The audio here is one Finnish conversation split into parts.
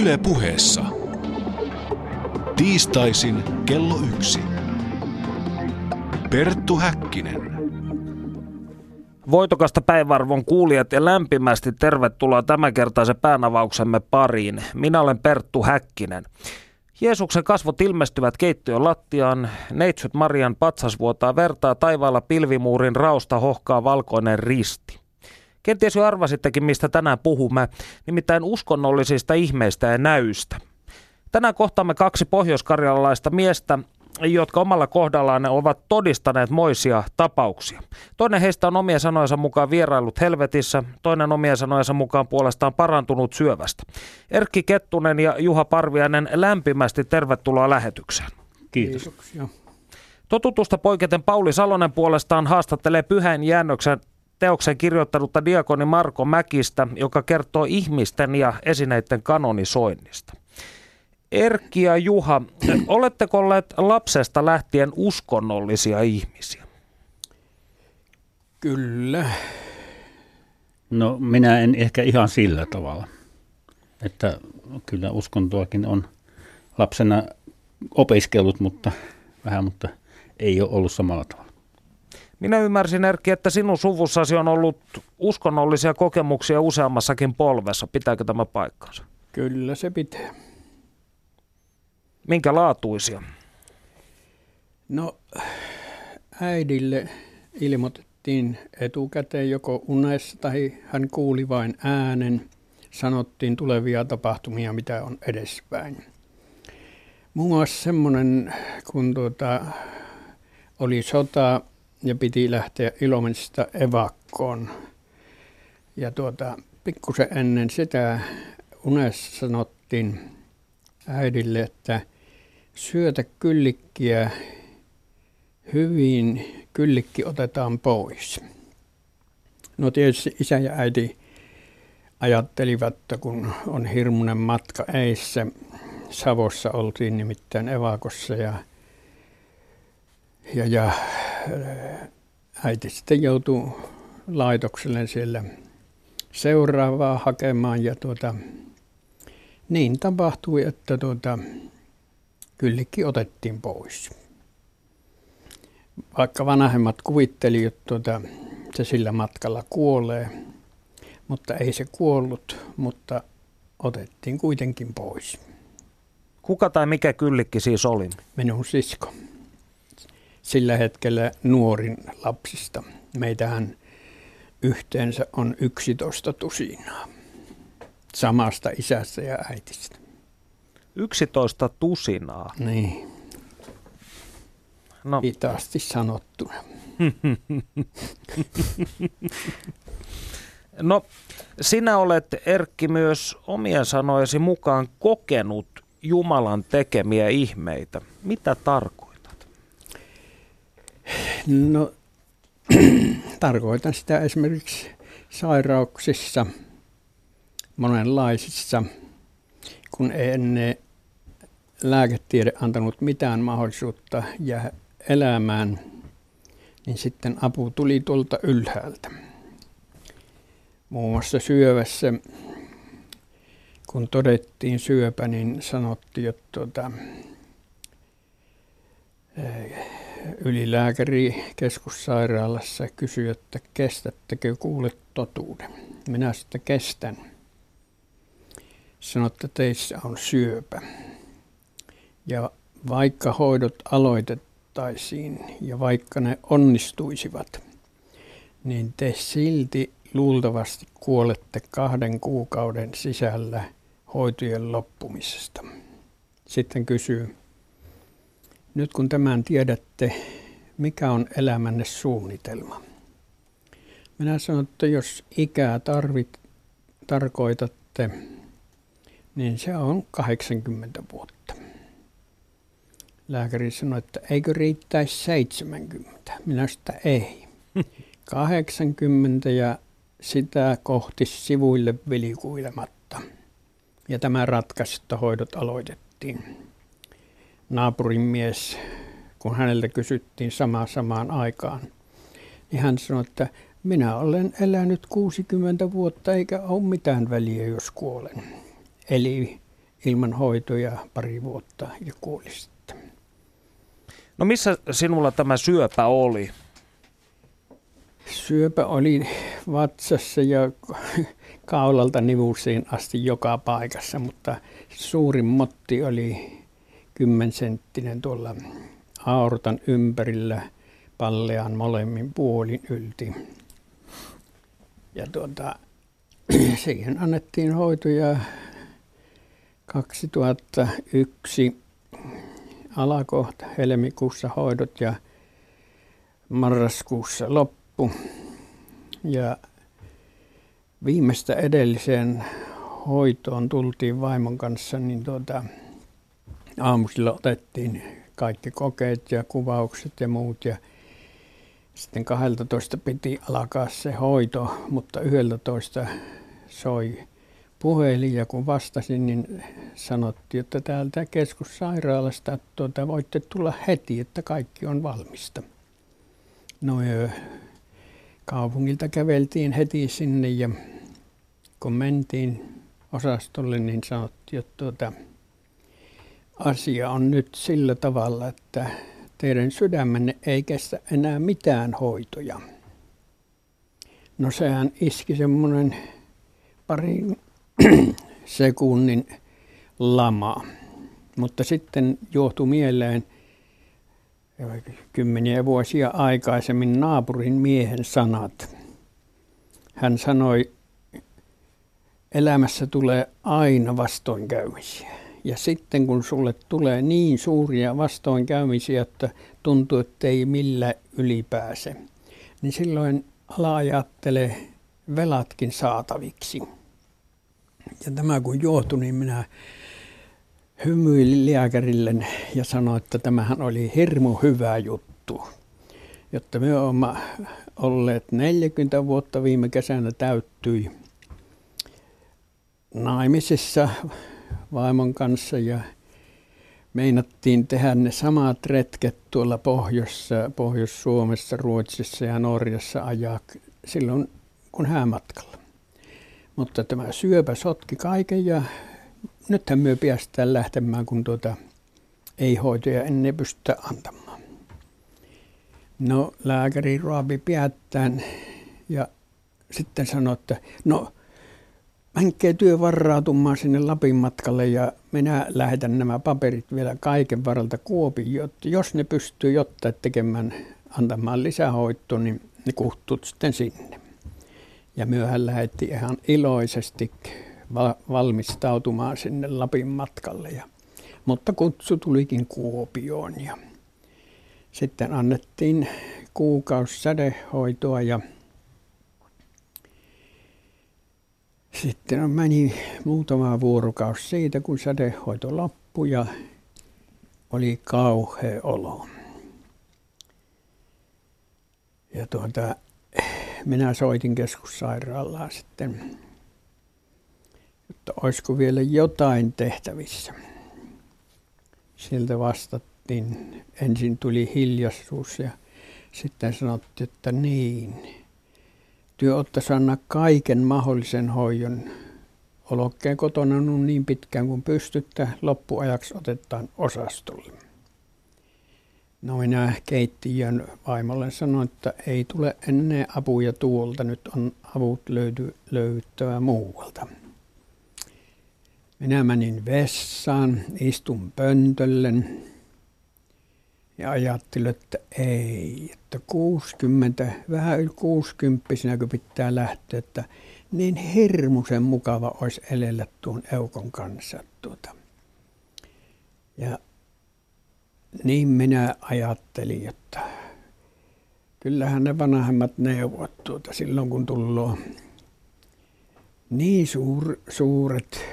Yle puheessa. Tiistaisin kello yksi. Perttu Häkkinen. Voitokasta päivarvon kuulijat ja lämpimästi tervetuloa tämänkertaisen päänavauksemme pariin. Minä olen Perttu Häkkinen. Jeesuksen kasvot ilmestyvät keittiön lattiaan, neitsyt Marian patsas vuotaa vertaa, taivaalla pilvimuurin rausta hohkaa valkoinen risti. Kenties jo arvasittekin, mistä tänään puhumme, nimittäin uskonnollisista ihmeistä ja näystä. Tänään kohtaamme kaksi pohjoiskarjalaista miestä, jotka omalla kohdallaan ovat todistaneet moisia tapauksia. Toinen heistä on omien sanojensa mukaan vierailut helvetissä, toinen omien sanojensa mukaan puolestaan parantunut syövästä. Erkki Kettunen ja Juha Parviainen, lämpimästi tervetuloa lähetykseen. Kiitos. Kiitoksia. Totutusta poiketen Pauli Salonen puolestaan haastattelee pyhän jäännöksen teoksen kirjoittanutta diakoni Marko Mäkistä, joka kertoo ihmisten ja esineiden kanonisoinnista. Erkki ja Juha, oletteko olleet lapsesta lähtien uskonnollisia ihmisiä? Kyllä. No minä en ehkä ihan sillä tavalla, että kyllä uskontoakin on lapsena opiskellut, mutta vähän, mutta ei ole ollut samalla tavalla. Minä ymmärsin Erkki, että sinun suvussasi on ollut uskonnollisia kokemuksia useammassakin polvessa. Pitääkö tämä paikkansa? Kyllä se pitää. Minkä laatuisia? No äidille ilmoitettiin etukäteen joko unessa tai hän kuuli vain äänen. Sanottiin tulevia tapahtumia, mitä on edespäin. Muun muassa semmoinen, kun tuota, oli sota ja piti lähteä Ilomensista evakkoon. Ja tuota, pikkusen ennen sitä unessa sanottiin äidille, että syötä kyllikkiä hyvin, kyllikki otetaan pois. No tietysti isä ja äiti ajattelivat, että kun on hirmuinen matka eissä, Savossa oltiin nimittäin evakossa ja, ja, ja äiti sitten joutui laitokselle siellä seuraavaa hakemaan ja tuota, niin tapahtui, että tuota, kyllikin otettiin pois. Vaikka vanhemmat kuvitteli, että tuota, se sillä matkalla kuolee, mutta ei se kuollut, mutta otettiin kuitenkin pois. Kuka tai mikä kyllikki siis oli? Minun sisko. Sillä hetkellä nuorin lapsista. Meitähän yhteensä on 11 tusinaa. Samasta isästä ja äitistä. 11 tusinaa. Niin. No. Hitaasti sanottuna. no, sinä olet Erkki myös omien sanojesi mukaan kokenut Jumalan tekemiä ihmeitä. Mitä tarkoitat? No, tarkoitan sitä esimerkiksi sairauksissa, monenlaisissa, kun ei ennen lääketiede antanut mitään mahdollisuutta jäädä elämään, niin sitten apu tuli tuolta ylhäältä. Muun muassa syövässä, kun todettiin syöpä, niin sanottiin, että tuota, ylilääkäri keskussairaalassa kysyi, että kestättekö kuulet totuuden. Minä sitten kestän. Sanoin, että teissä on syöpä. Ja vaikka hoidot aloitettaisiin ja vaikka ne onnistuisivat, niin te silti luultavasti kuolette kahden kuukauden sisällä hoitojen loppumisesta. Sitten kysyy, nyt kun tämän tiedätte, mikä on elämänne suunnitelma? Minä sanon, että jos ikää tarvit, tarkoitatte, niin se on 80 vuotta. Lääkäri sanoi, että eikö riittäisi 70. Minä sitä ei. 80 ja sitä kohti sivuille vilikuilematta. Ja tämä ratkaisi, että hoidot aloitettiin. Naapurin mies, kun häneltä kysyttiin samaa samaan aikaan, niin hän sanoi, että minä olen elänyt 60 vuotta eikä ole mitään väliä, jos kuolen. Eli ilman hoitoja pari vuotta ja kuoli sitten. No missä sinulla tämä syöpä oli? Syöpä oli vatsassa ja kaulalta nivusiin asti joka paikassa, mutta suurin motti oli kymmensenttinen tuolla aortan ympärillä pallean molemmin puolin ylti. Ja tuota, siihen annettiin hoitoja 2001 alakohta helmikuussa hoidot ja marraskuussa loppu. Ja viimeistä edelliseen hoitoon tultiin vaimon kanssa, niin tuota, aamusilla otettiin kaikki kokeet ja kuvaukset ja muut. Ja sitten 12 piti alkaa se hoito, mutta 11 soi puhelin ja kun vastasin, niin sanottiin, että täältä keskussairaalasta tuota, voitte tulla heti, että kaikki on valmista. No kaupungilta käveltiin heti sinne ja kun mentiin osastolle, niin sanottiin, että tuota, asia on nyt sillä tavalla, että teidän sydämenne ei kestä enää mitään hoitoja. No sehän iski semmoinen parin sekunnin lama. Mutta sitten johtui mieleen kymmeniä vuosia aikaisemmin naapurin miehen sanat. Hän sanoi, elämässä tulee aina vastoinkäymisiä. Ja sitten kun sulle tulee niin suuria vastoinkäymisiä, että tuntuu, että ei millä ylipääse, niin silloin ala ajattelee velatkin saataviksi. Ja tämä kun johtui, niin minä hymyilin lääkärille ja sanoin, että tämähän oli hirmu hyvä juttu. Jotta me olemme olleet 40 vuotta viime kesänä täyttyi naimisissa vaimon kanssa ja meinattiin tehdä ne samat retket tuolla pohjoissa, Pohjois-Suomessa, Ruotsissa ja Norjassa ajaa silloin kun häämatkalla. Mutta tämä syöpä sotki kaiken ja nythän myö päästään lähtemään, kun tuota ei hoitoja ennen pystytä antamaan. No lääkäri raapi päättään ja sitten sanoi, että no menkää työ varautumaan sinne Lapin matkalle ja minä lähetän nämä paperit vielä kaiken varalta Kuopioon, jotta jos ne pystyy jotta tekemään, antamaan lisähoitoa, niin ne kuhtut sitten sinne. Ja myöhän lähetti ihan iloisesti valmistautumaan sinne Lapin matkalle. Ja, mutta kutsu tulikin Kuopioon ja sitten annettiin kuukausi sädehoitoa ja sitten meni muutama vuorokausi siitä, kun sädehoito loppui ja oli kauhea olo. Ja tuota, minä soitin keskussairaalaan sitten, että olisiko vielä jotain tehtävissä. Sieltä vastattiin, ensin tuli hiljaisuus ja sitten sanottiin, että niin, työ ottaisi anna kaiken mahdollisen hoidon. Olokkeen kotona on niin pitkään kuin pystyttä, loppuajaksi otetaan osastolle. No minä keittiön vaimolle sanoin, että ei tule ennen apuja tuolta, nyt on avut löydy, löytävä muualta. Minä menin vessaan, istun pöntölle ja ajattelin, että ei, että 60, vähän yli 60 kun pitää lähteä, että niin hirmuisen mukava olisi elellä tuon eukon kanssa. Tuota. Ja niin minä ajattelin, että kyllähän ne vanhemmat neuvot tuota, silloin kun tullaan niin suur, suuret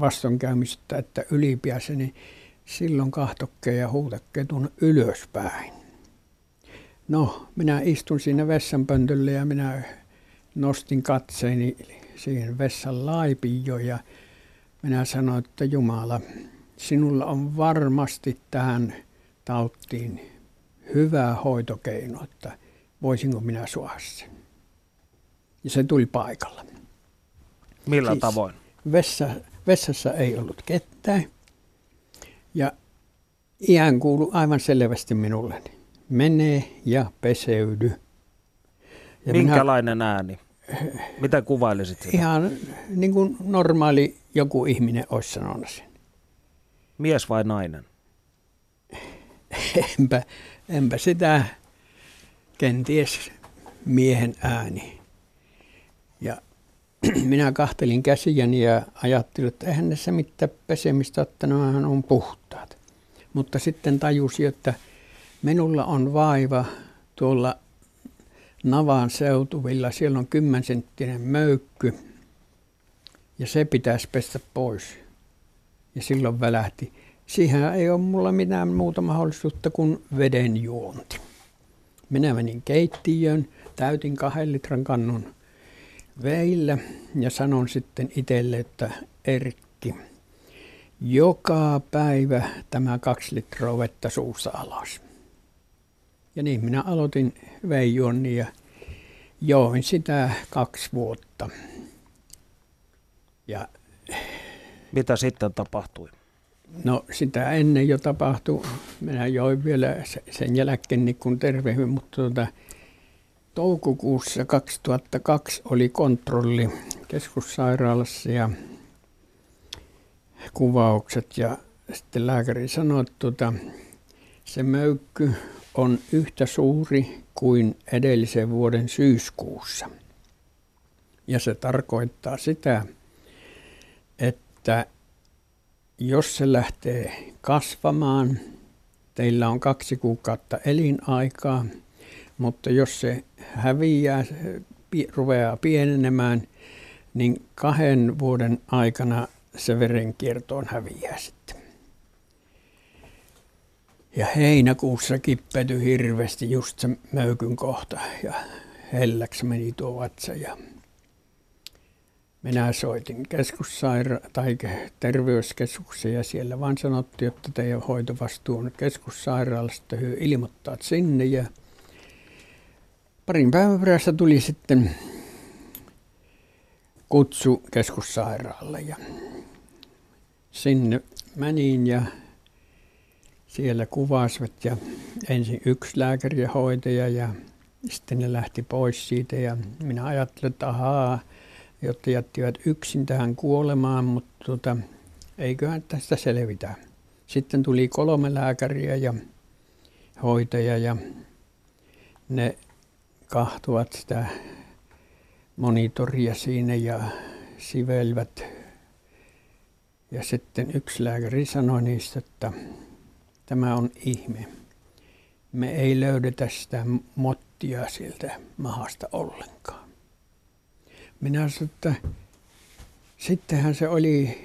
vastonkäymistä, että ylipiässä, niin silloin kahtokkeen ja huutakkeen tuonne ylöspäin. No, minä istun siinä vessanpöntöllä ja minä nostin katseeni siihen vessan laipioon ja minä sanoin, että Jumala, sinulla on varmasti tähän tauttiin hyvä hoitokeino, että voisinko minä suoda sen. Ja se tuli paikalla. Millä siis tavoin? Vessa Vessassa ei ollut ketään. Ja iän kuulu aivan selvästi minulle. Mene ja peseydy. Ja Minkälainen minä, ääni? Mitä kuvailisit sitä? Ihan niin kuin normaali joku ihminen olisi sanonut sen. Mies vai nainen? enpä, enpä sitä kenties miehen ääni. Ja minä kahtelin käsiäni ja ajattelin, että eihän näissä mitään pesemistä ottanut, hän on puhtaat. Mutta sitten tajusin, että minulla on vaiva tuolla Navan seutuvilla. Siellä on kymmensenttinen möykky ja se pitäisi pestä pois. Ja silloin välähti. Siihen ei ole mulla mitään muuta mahdollisuutta kuin veden juonti. Minä menin keittiöön, täytin kahden litran kannun veillä ja sanon sitten itselle, että Erkki, joka päivä tämä kaksi litraa vettä suussa alas. Ja niin minä aloitin veijuonni ja join sitä kaksi vuotta. Ja Mitä sitten tapahtui? No sitä ennen jo tapahtui. Minä join vielä sen jälkeen niin kun tervehdy, mutta tuota, toukokuussa 2002 oli kontrolli keskussairaalassa ja kuvaukset ja sitten lääkäri sanoi, että tuota, se möykky on yhtä suuri kuin edellisen vuoden syyskuussa. Ja se tarkoittaa sitä, että jos se lähtee kasvamaan, teillä on kaksi kuukautta elinaikaa, mutta jos se häviää, rupeaa pienenemään, niin kahden vuoden aikana se verenkiertoon häviää sitten. Ja heinäkuussa kippety hirveästi just se möykyn kohta ja helläksi meni tuo vatsa ja minä soitin keskussaira- tai terveyskeskukseen ja siellä vaan sanottiin, että teidän hoitovastuu on keskussairaalasta, hyö ilmoittaa sinne ja parin päivän perässä tuli sitten kutsu keskussairaalle ja sinne menin ja siellä kuvasivat ja ensin yksi lääkäri ja hoitaja ja sitten ne lähti pois siitä ja minä ajattelin, että ahaa, jotta jättivät yksin tähän kuolemaan, mutta tota, eiköhän tästä selvitä. Sitten tuli kolme lääkäriä ja hoitaja ja ne kahtuvat sitä monitoria siinä ja sivelivät. Ja sitten yksi lääkäri sanoi niistä, että tämä on ihme. Me ei löydetä sitä mottia sieltä mahasta ollenkaan. Minä sanoin, että sittenhän se oli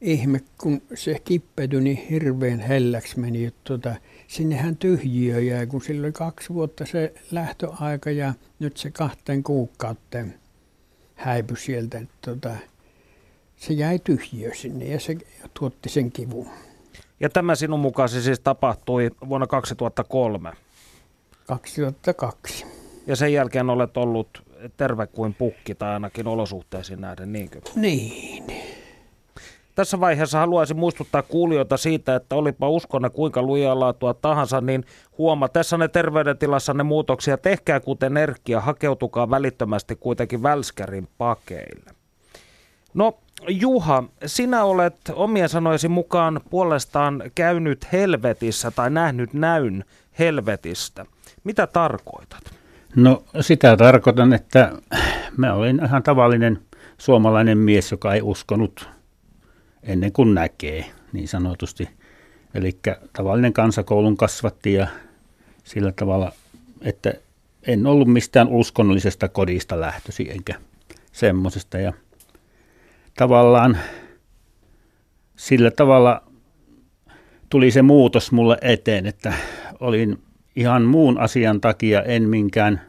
ihme, kun se kippeytyi niin hirveän helläksi meni, että tuota, sinnehän tyhjiö jäi, kun sillä oli kaksi vuotta se lähtöaika ja nyt se kahteen kuukauteen häipy sieltä. Että tuota, se jäi tyhjiö sinne ja se tuotti sen kivun. Ja tämä sinun mukaan siis tapahtui vuonna 2003? 2002. Ja sen jälkeen olet ollut terve kuin pukki tai ainakin olosuhteisiin nähden, niinkö? Niin. Tässä vaiheessa haluaisin muistuttaa kuulijoita siitä, että olipa uskonne kuinka lujaa laatua tahansa, niin ne terveydentilassa ne muutoksia. Tehkää kuten Erkkiä, hakeutukaa välittömästi kuitenkin Välskärin pakeille. No Juha, sinä olet omien sanojesi mukaan puolestaan käynyt helvetissä tai nähnyt näyn helvetistä. Mitä tarkoitat? No sitä tarkoitan, että mä olin ihan tavallinen suomalainen mies, joka ei uskonut ennen kuin näkee, niin sanotusti. Eli tavallinen kansakoulun kasvatti ja sillä tavalla, että en ollut mistään uskonnollisesta kodista lähtösi enkä semmoisesta. Ja tavallaan sillä tavalla tuli se muutos mulle eteen, että olin ihan muun asian takia, en minkään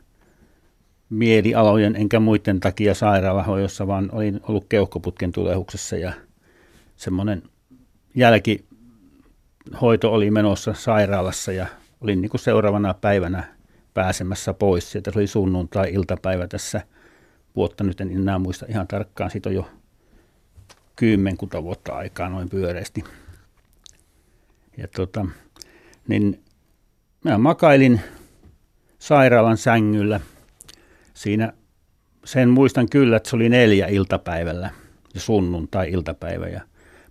mielialojen enkä muiden takia sairaalahoidossa, vaan olin ollut keuhkoputken tulehuksessa ja semmoinen jälkihoito oli menossa sairaalassa ja olin niin kuin seuraavana päivänä pääsemässä pois. Sieltä oli sunnuntai-iltapäivä tässä vuotta, nyt en enää muista ihan tarkkaan, siitä on jo kymmenkunta vuotta aikaa noin pyöreästi. Ja tota, niin mä makailin sairaalan sängyllä. Siinä sen muistan kyllä, että se oli neljä iltapäivällä sunnuntai-iltapäivä. Ja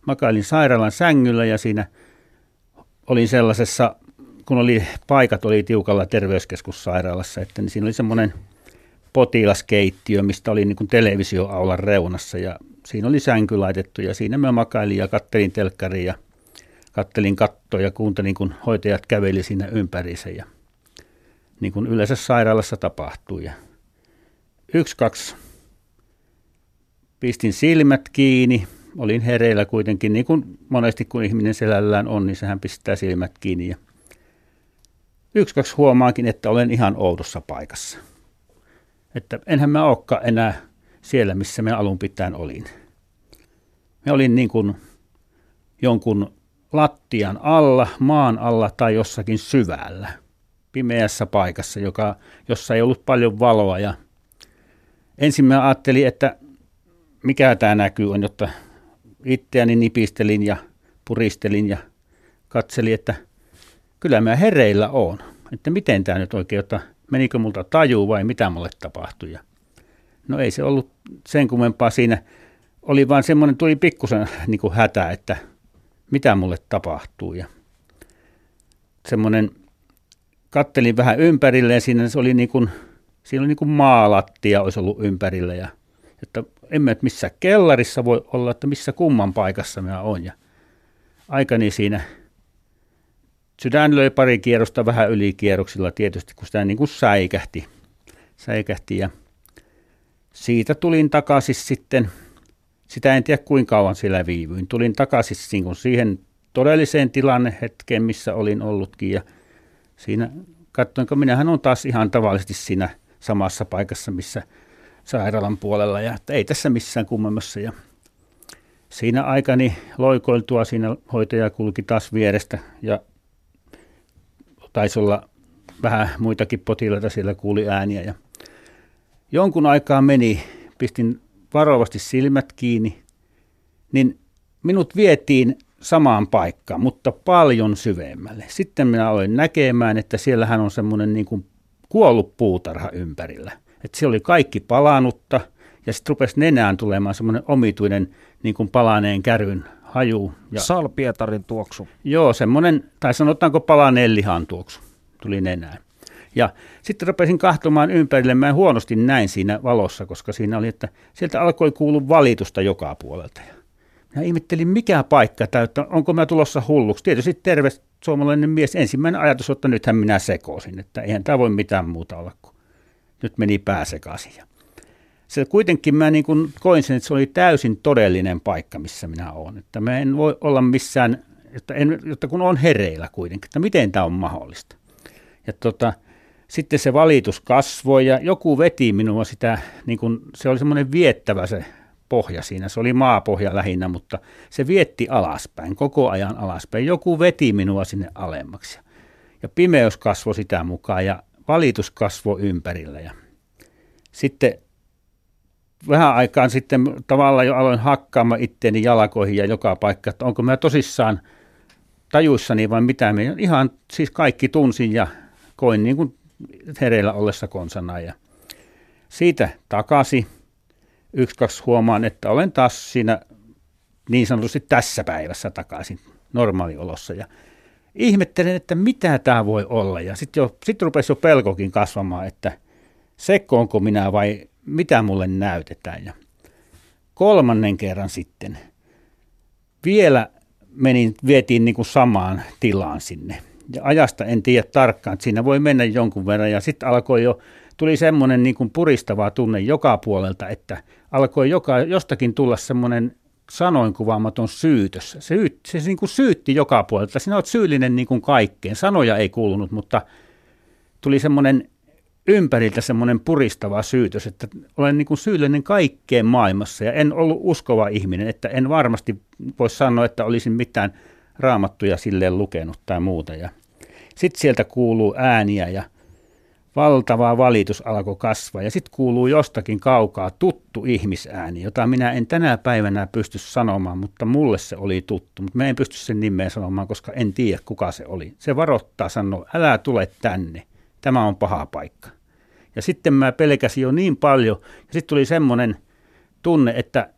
makailin sairaalan sängyllä ja siinä olin sellaisessa, kun oli, paikat oli tiukalla terveyskeskussairaalassa, että niin siinä oli semmoinen potilaskeittiö, mistä oli niin televisioaulan reunassa ja siinä oli sänky laitettu ja siinä mä makailin ja kattelin telkkaria ja kattelin kattoa ja kuuntelin, kun hoitajat käveli siinä ympäriinsä ja niin kuin yleensä sairaalassa tapahtuu. Ja yksi, kaksi, pistin silmät kiinni, olin hereillä kuitenkin, niin kuin monesti kun ihminen selällään on, niin sehän pistää silmät kiinni. Ja yksi, kaksi huomaakin, että olen ihan oudossa paikassa. Että enhän mä olekaan enää siellä, missä me alun pitäen olin. Me olin niin kuin jonkun lattian alla, maan alla tai jossakin syvällä, pimeässä paikassa, joka, jossa ei ollut paljon valoa. Ja ensin mä ajattelin, että mikä tämä näkyy on, jotta itseäni nipistelin ja puristelin ja katselin, että kyllä mä hereillä on. Että miten tämä nyt oikein, että menikö multa taju vai mitä mulle tapahtui. Ja no ei se ollut sen kummempaa siinä. Oli vaan semmoinen, tuli pikkusen niin kuin hätä, että mitä mulle tapahtuu. Ja semmoinen, kattelin vähän ympärille ja siinä se oli niin kuin, siinä oli niin kuin maalattia olisi ollut ympärillä ja että emme, että missä kellarissa voi olla, että missä kumman paikassa minä on. Ja aikani siinä sydän löi pari kierrosta vähän ylikierroksilla tietysti, kun sitä niin kuin säikähti. säikähti ja siitä tulin takaisin sitten, sitä en tiedä kuinka kauan siellä viivyin. Tulin takaisin niin siihen todelliseen tilannehetkeen, missä olin ollutkin ja siinä katsoin, kun minähän on taas ihan tavallisesti siinä samassa paikassa, missä sairaalan puolella ja että ei tässä missään kummemmassa. Ja siinä aikani loikoiltua siinä hoitaja kulki taas vierestä ja taisi olla vähän muitakin potilaita, siellä kuuli ääniä ja jonkun aikaa meni, pistin varovasti silmät kiinni, niin minut vietiin samaan paikkaan, mutta paljon syvemmälle. Sitten minä aloin näkemään, että siellähän on semmoinen niin kuin kuollut puutarha ympärillä. Että se oli kaikki palanutta ja sitten rupesi nenään tulemaan semmoinen omituinen niin kuin palaneen kärryn haju. Ja, Salpietarin tuoksu. Joo, semmoinen, tai sanotaanko palaneen lihan tuoksu tuli nenään. Ja sitten rupesin kahtomaan ympärille, mä huonosti näin siinä valossa, koska siinä oli, että sieltä alkoi kuulua valitusta joka puolelta. Ja ihmettelin, mikä paikka täyttä, onko mä tulossa hulluksi. Tietysti terve suomalainen mies, ensimmäinen ajatus, että nythän minä sekoisin, että eihän tämä voi mitään muuta olla kuin nyt meni pää sekaisin. Se kuitenkin mä niin kuin koin sen, että se oli täysin todellinen paikka, missä minä olen. Että mä en voi olla missään, että, en, että kun on hereillä kuitenkin, että miten tämä on mahdollista. Ja tota, sitten se valitus kasvoi ja joku veti minua sitä, niin kuin, se oli semmoinen viettävä se pohja siinä. Se oli maapohja lähinnä, mutta se vietti alaspäin, koko ajan alaspäin. Joku veti minua sinne alemmaksi. Ja pimeys kasvoi sitä mukaan ja valitus kasvoi ympärillä. Ja sitten vähän aikaan sitten tavallaan jo aloin hakkaamaan itteeni jalkoihin ja joka paikka, että onko mä tosissaan tajuissani vai mitä. Minä ihan siis kaikki tunsin ja koin niin kuin hereillä ollessa konsana. Ja siitä takaisin yksi, kaksi huomaan, että olen taas siinä niin sanotusti tässä päivässä takaisin normaaliolossa. Ja ihmettelen, että mitä tämä voi olla. Ja sitten sit rupesi jo pelkokin kasvamaan, että sekkoonko minä vai mitä mulle näytetään. Ja kolmannen kerran sitten vielä menin, vietiin niin kuin samaan tilaan sinne. Ja ajasta en tiedä tarkkaan, että siinä voi mennä jonkun verran. Ja sitten alkoi jo, tuli semmoinen niin kuin puristava tunne joka puolelta, että alkoi joka, jostakin tulla semmoinen sanoin kuvaamaton syytös. Se, se, niin kuin syytti joka puolelta. Sinä olet syyllinen niin kuin kaikkeen. Sanoja ei kuulunut, mutta tuli semmoinen ympäriltä semmoinen puristava syytös, että olen niin kuin syyllinen kaikkeen maailmassa ja en ollut uskova ihminen, että en varmasti voi sanoa, että olisin mitään raamattuja silleen lukenut tai muuta. Ja sitten sieltä kuuluu ääniä ja valtava valitus alkoi kasvaa ja sitten kuuluu jostakin kaukaa tuttu ihmisääni, jota minä en tänä päivänä pysty sanomaan, mutta mulle se oli tuttu. Mutta mä en pysty sen nimeä sanomaan, koska en tiedä kuka se oli. Se varoittaa, sanoo, älä tule tänne, tämä on paha paikka. Ja sitten mä pelkäsin jo niin paljon ja sitten tuli semmoinen tunne, että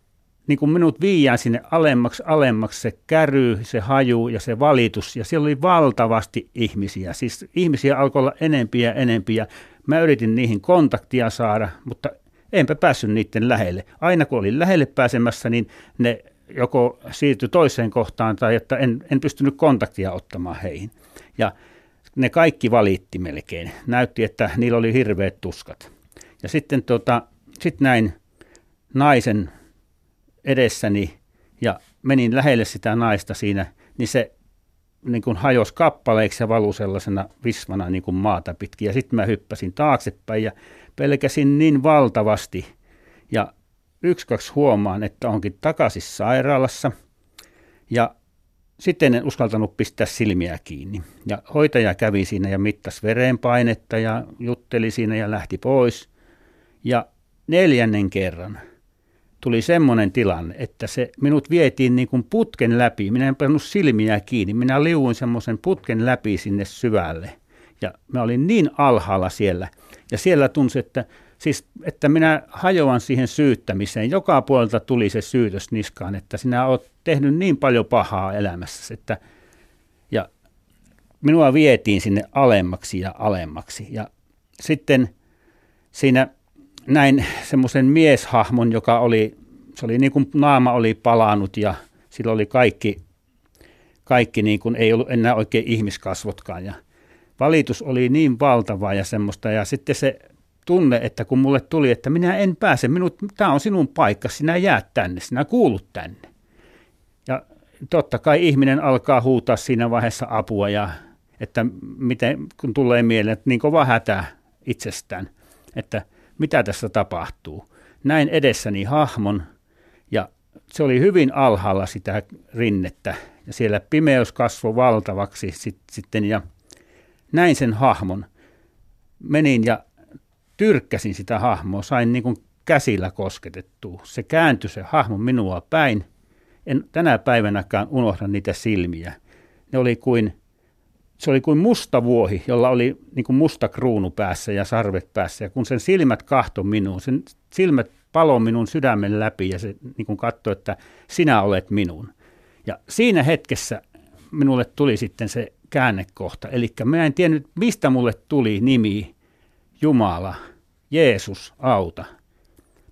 niin kuin minut viiään sinne alemmaksi, alemmaksi se käry, se haju ja se valitus. Ja siellä oli valtavasti ihmisiä. Siis ihmisiä alkoi olla enempiä ja enempiä. Mä yritin niihin kontaktia saada, mutta enpä päässyt niiden lähelle. Aina kun olin lähelle pääsemässä, niin ne joko siirtyi toiseen kohtaan tai että en, en pystynyt kontaktia ottamaan heihin. Ja ne kaikki valitti melkein. Näytti, että niillä oli hirveät tuskat. Ja sitten tota, sit näin naisen edessäni ja menin lähelle sitä naista siinä, niin se niin kuin hajosi kappaleiksi ja valui sellaisena visvana niin kuin maata pitkin. Ja sitten mä hyppäsin taaksepäin ja pelkäsin niin valtavasti. Ja yksi, kaksi huomaan, että onkin takaisin sairaalassa. Ja sitten en uskaltanut pistää silmiä kiinni. Ja hoitaja kävi siinä ja mittasi verenpainetta ja jutteli siinä ja lähti pois. Ja neljännen kerran – tuli semmoinen tilanne, että se minut vietiin niin kuin putken läpi. Minä en pannut silmiä kiinni. Minä liuin semmoisen putken läpi sinne syvälle. Ja mä olin niin alhaalla siellä. Ja siellä tunsi, että, siis, että minä hajoan siihen syyttämiseen. Joka puolelta tuli se syytös niskaan, että sinä olet tehnyt niin paljon pahaa elämässä. Että, ja minua vietiin sinne alemmaksi ja alemmaksi. Ja sitten siinä näin semmoisen mieshahmon, joka oli, se oli niin kuin naama oli palannut ja sillä oli kaikki, kaikki niin kuin ei ollut enää oikein ihmiskasvotkaan ja valitus oli niin valtava ja semmoista ja sitten se tunne, että kun mulle tuli, että minä en pääse, minut, tämä on sinun paikka, sinä jäät tänne, sinä kuulut tänne. Ja totta kai ihminen alkaa huutaa siinä vaiheessa apua ja että miten, kun tulee mieleen, että niin kova hätä itsestään, että – mitä tässä tapahtuu. Näin edessäni hahmon ja se oli hyvin alhaalla sitä rinnettä ja siellä pimeys kasvoi valtavaksi sit, sitten ja näin sen hahmon. Menin ja tyrkkäsin sitä hahmoa, sain niin kuin käsillä kosketettua. Se kääntyi se hahmo minua päin. En tänä päivänäkään unohda niitä silmiä. Ne oli kuin se oli kuin musta vuohi, jolla oli niin kuin musta kruunu päässä ja sarvet päässä. Ja kun sen silmät kahto minuun, sen silmät palo minun sydämen läpi ja se niin kuin katsoi, että sinä olet minun. Ja siinä hetkessä minulle tuli sitten se käännekohta. Eli mä en tiennyt, mistä mulle tuli nimi Jumala, Jeesus, auta.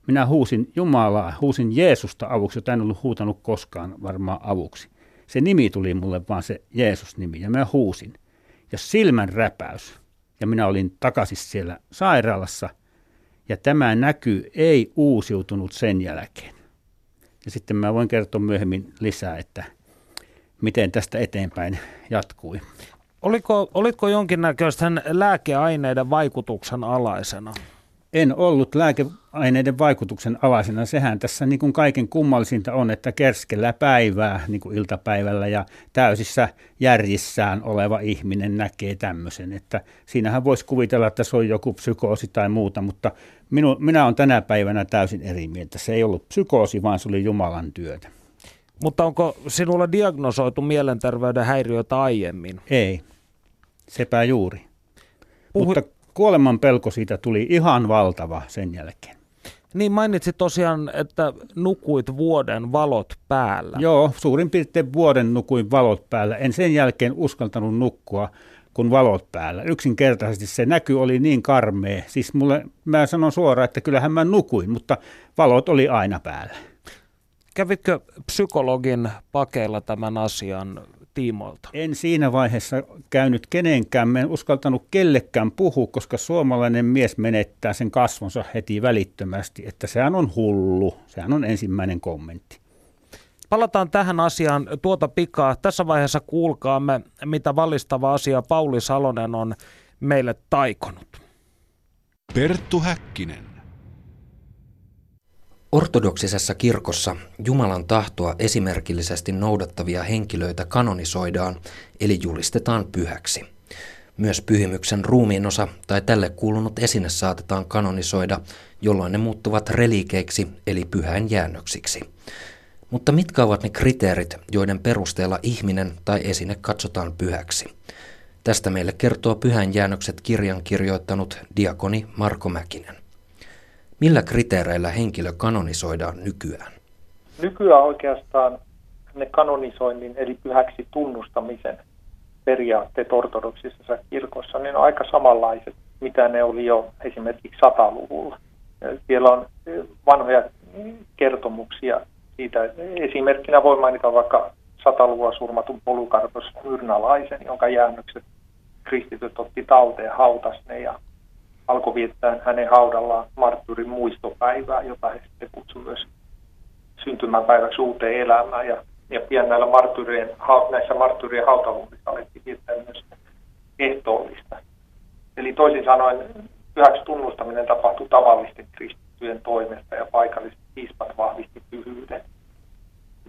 Minä huusin Jumalaa, huusin Jeesusta avuksi, jota en ollut huutanut koskaan varmaan avuksi. Se nimi tuli mulle vaan se Jeesus-nimi ja mä huusin. Ja silmän räpäys. Ja minä olin takaisin siellä sairaalassa. Ja tämä näky ei uusiutunut sen jälkeen. Ja sitten mä voin kertoa myöhemmin lisää, että miten tästä eteenpäin jatkui. Oliko, olitko jonkinnäköisten lääkeaineiden vaikutuksen alaisena? En ollut lääkeaineiden vaikutuksen alaisena. Sehän tässä niin kuin kaiken kummallisinta on, että kerskellä päivää niin kuin iltapäivällä ja täysissä järjissään oleva ihminen näkee tämmöisen. Että siinähän voisi kuvitella, että se on joku psykoosi tai muuta, mutta minu, minä olen tänä päivänä täysin eri mieltä. Se ei ollut psykoosi, vaan se oli Jumalan työtä. Mutta onko sinulla diagnosoitu mielenterveyden häiriöitä aiemmin? Ei, sepä juuri. Puhu... Mutta kuoleman pelko siitä tuli ihan valtava sen jälkeen. Niin mainitsit tosiaan, että nukuit vuoden valot päällä. Joo, suurin piirtein vuoden nukuin valot päällä. En sen jälkeen uskaltanut nukkua kuin valot päällä. Yksinkertaisesti se näky oli niin karmea. Siis mulle, mä sanon suoraan, että kyllähän mä nukuin, mutta valot oli aina päällä. Kävitkö psykologin pakeilla tämän asian tiimoilta? En siinä vaiheessa käynyt kenenkään, en uskaltanut kellekään puhua, koska suomalainen mies menettää sen kasvonsa heti välittömästi, että sehän on hullu, sehän on ensimmäinen kommentti. Palataan tähän asiaan tuota pikaa. Tässä vaiheessa kuulkaamme, mitä valistava asia Pauli Salonen on meille taikonut. Perttu Häkkinen. Ortodoksisessa kirkossa Jumalan tahtoa esimerkillisesti noudattavia henkilöitä kanonisoidaan eli julistetaan pyhäksi. Myös pyhimyksen ruumiinosa tai tälle kuulunut esine saatetaan kanonisoida, jolloin ne muuttuvat relikeiksi eli pyhän jäännöksiksi. Mutta mitkä ovat ne kriteerit, joiden perusteella ihminen tai esine katsotaan pyhäksi? Tästä meille kertoo pyhän jäännökset kirjan kirjoittanut diakoni Marko Mäkinen. Millä kriteereillä henkilö kanonisoidaan nykyään? Nykyään oikeastaan ne kanonisoinnin eli pyhäksi tunnustamisen periaatteet ortodoksisessa kirkossa niin on aika samanlaiset, mitä ne oli jo esimerkiksi sataluvulla. Siellä on vanhoja kertomuksia siitä. Esimerkkinä voi mainita vaikka sataluvulla surmatun polukarpos Myrnalaisen, jonka jäännökset kristityt otti talteen, hautas ne ja alkoi viettää hänen haudallaan marttyyrin muistopäivää, jota he sitten kutsuivat myös syntymäpäiväksi uuteen elämään. Ja, ja pian näillä marttyyrien, näissä marttyyrien hautavuudissa alettiin viettää myös ehtoollista. Eli toisin sanoen pyhäksi tunnustaminen tapahtui tavallisten kristittyjen toimesta ja paikalliset piispat vahvisti pyhyyden.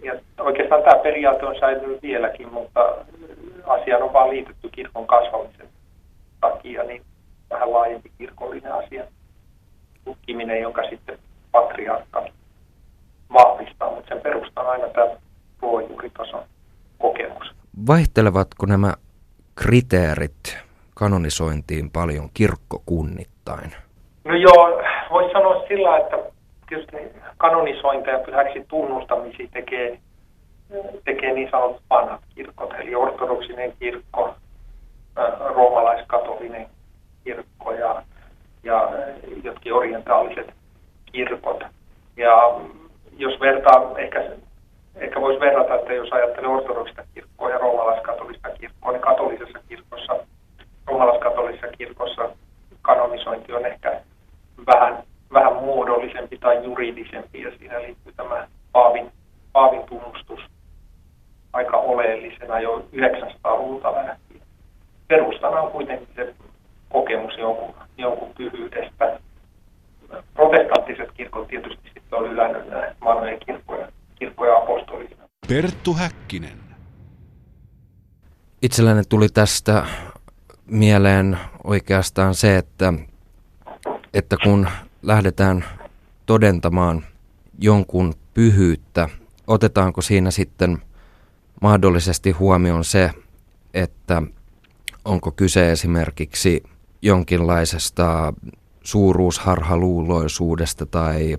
Ja oikeastaan tämä periaate on säilynyt vieläkin, mutta asiaan on vaan liitetty kirkon kasvamisen takia niin vähän laajempi kirkollinen asia tutkiminen, jonka sitten patriarkka vahvistaa, mutta sen perusta on aina tämä ruohonjuuritason kokemus. Vaihtelevatko nämä kriteerit kanonisointiin paljon kirkkokunnittain? No joo, voisi sanoa sillä, että tietysti kanonisointia ja pyhäksi tunnustamisia tekee, tekee niin sanotut vanhat kirkot, eli ortodoksinen kirkko, roomalaiskatolinen kirkko ja, ja jotkin orientaaliset kirkot. Ja jos vertaa, ehkä, ehkä voisi verrata, että jos ajattelee ortodoksista kirkkoa ja roomalaiskatolista kirkkoa, niin katolisessa kirkossa, roomalaiskatolisessa kirkossa kanonisointi on ehkä vähän, vähän muodollisempi tai juridisempi ja siinä liittyy tämä Paavin, Paavin tunnustus aika oleellisena jo 900-luvulta lähtien. Perustana on kuitenkin se kokemus jonkun, jonkun pyhyydestä. Protestanttiset kirkot tietysti sitten on ylännyt nämä vanhojen kirkkoja, kirkkoja apostolisina. Perttu Häkkinen. Itselläni tuli tästä mieleen oikeastaan se, että, että kun lähdetään todentamaan jonkun pyhyyttä, otetaanko siinä sitten mahdollisesti huomioon se, että onko kyse esimerkiksi jonkinlaisesta suuruusharhaluuloisuudesta tai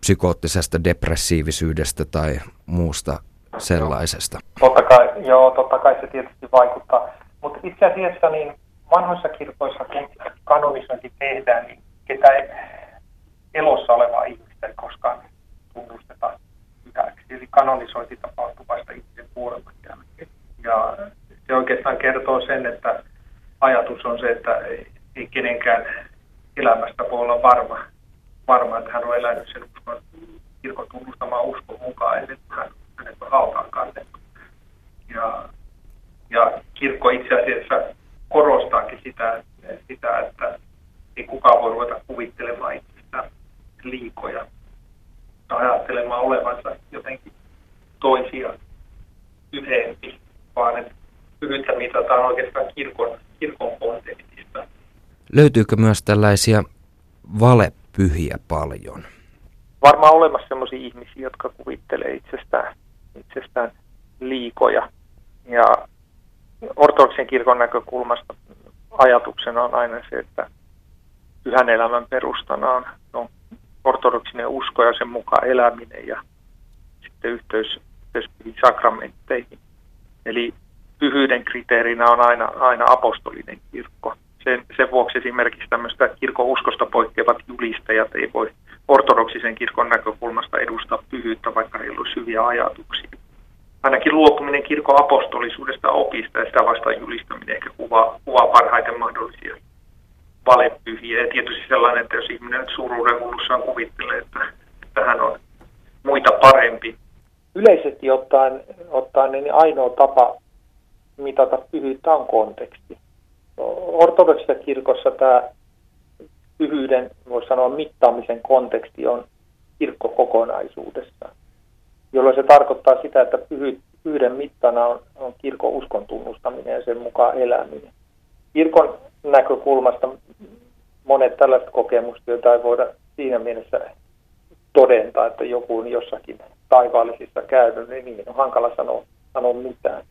psykoottisesta depressiivisyydestä tai muusta sellaisesta? Totta kai, joo, totta kai se tietysti vaikuttaa. Mutta itse asiassa niin vanhoissa kirkoissa, kun kanonisointi tehdään, niin ketä elossa olevaa ihmistä ei koskaan tunnusteta hyväksi. Eli kanonisointi tapahtuu vasta itse jälkeen. Ja se oikeastaan kertoo sen, että ajatus on se, että ei kenenkään elämästä voi olla varma, varma että hän on elänyt sen uskon, kirkon tunnustamaan uskon mukaan ennen kuin hän, hänet on hautaan kannettu. Ja, ja kirkko itse asiassa korostaakin sitä, sitä, että ei kukaan voi ruveta kuvittelemaan itsestään liikoja ajattelemaan olevansa jotenkin toisia yhempi, vaan että pyhyyttä mitataan oikeastaan kirkon, kirkon kontekstista. Löytyykö myös tällaisia valepyhiä paljon? Varmaan olemassa sellaisia ihmisiä, jotka kuvittelee itsestään, itsestään liikoja. Ja ortodoksen kirkon näkökulmasta ajatuksena on aina se, että pyhän elämän perustana on, on ortodoksinen usko ja sen mukaan eläminen ja sitten yhteys, yhteys sakramentteihin. Eli pyhyyden kriteerinä on aina, aina apostolinen kirkko. Sen, sen vuoksi esimerkiksi tämmöistä kirkon uskosta poikkeavat julistajat ei voi ortodoksisen kirkon näkökulmasta edustaa pyhyyttä, vaikka heillä olisi hyviä ajatuksia. Ainakin luopuminen kirkon apostolisuudesta opista ja sitä vastaan julistaminen ehkä kuvaa, kuvaa parhaiten mahdollisia valepyhiä. Ja tietysti sellainen, että jos ihminen nyt hullussaan kuvittelee, että, että hän on muita parempi. Yleisesti ottaen, ottaen niin ainoa tapa mitata pyhyyttä on konteksti. Ortodoksissa kirkossa tämä pyhyyden, voisi sanoa mittaamisen konteksti on kirkko kokonaisuudessa, jolloin se tarkoittaa sitä, että pyhyyden mittana on, on kirkon uskon tunnustaminen ja sen mukaan eläminen. kirkon näkökulmasta monet tällaiset kokemukset, joita ei voida siinä mielessä todentaa, että joku on jossakin taivaallisissa käynyt, niin on hankala sanoa, sanoa mitään.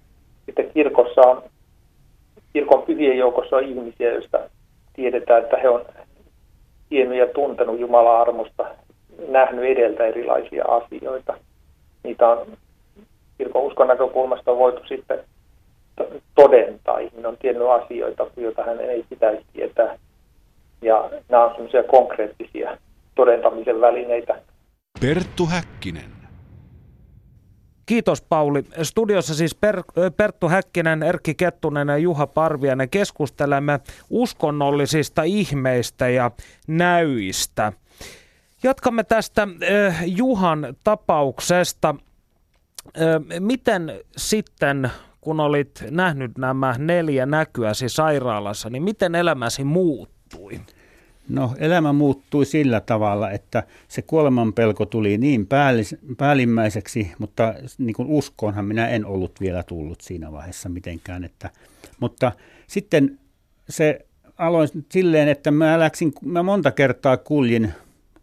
Sitten kirkossa on, kirkon pyhien joukossa on ihmisiä, joista tiedetään, että he on tiennyt ja tuntenut Jumalan armosta, nähnyt edeltä erilaisia asioita. Niitä on kirkon uskon näkökulmasta on voitu sitten todentaa. Ihminen on tiennyt asioita, joita hän ei pitäisi tietää. Ja nämä on sellaisia konkreettisia todentamisen välineitä. Perttu Häkkinen. Kiitos Pauli. Studiossa siis per, Perttu Häkkinen, Erkki Kettunen ja Juha Parvianen keskustelemme uskonnollisista ihmeistä ja näyistä. Jatkamme tästä äh, Juhan tapauksesta. Äh, miten sitten, kun olit nähnyt nämä neljä näkyäsi sairaalassa, niin miten elämäsi muuttui? No elämä muuttui sillä tavalla, että se kuoleman pelko tuli niin päällimmäiseksi, mutta niin kuin uskoonhan minä en ollut vielä tullut siinä vaiheessa mitenkään. Että, mutta sitten se aloin silleen, että mä, läksin, mä monta kertaa kuljin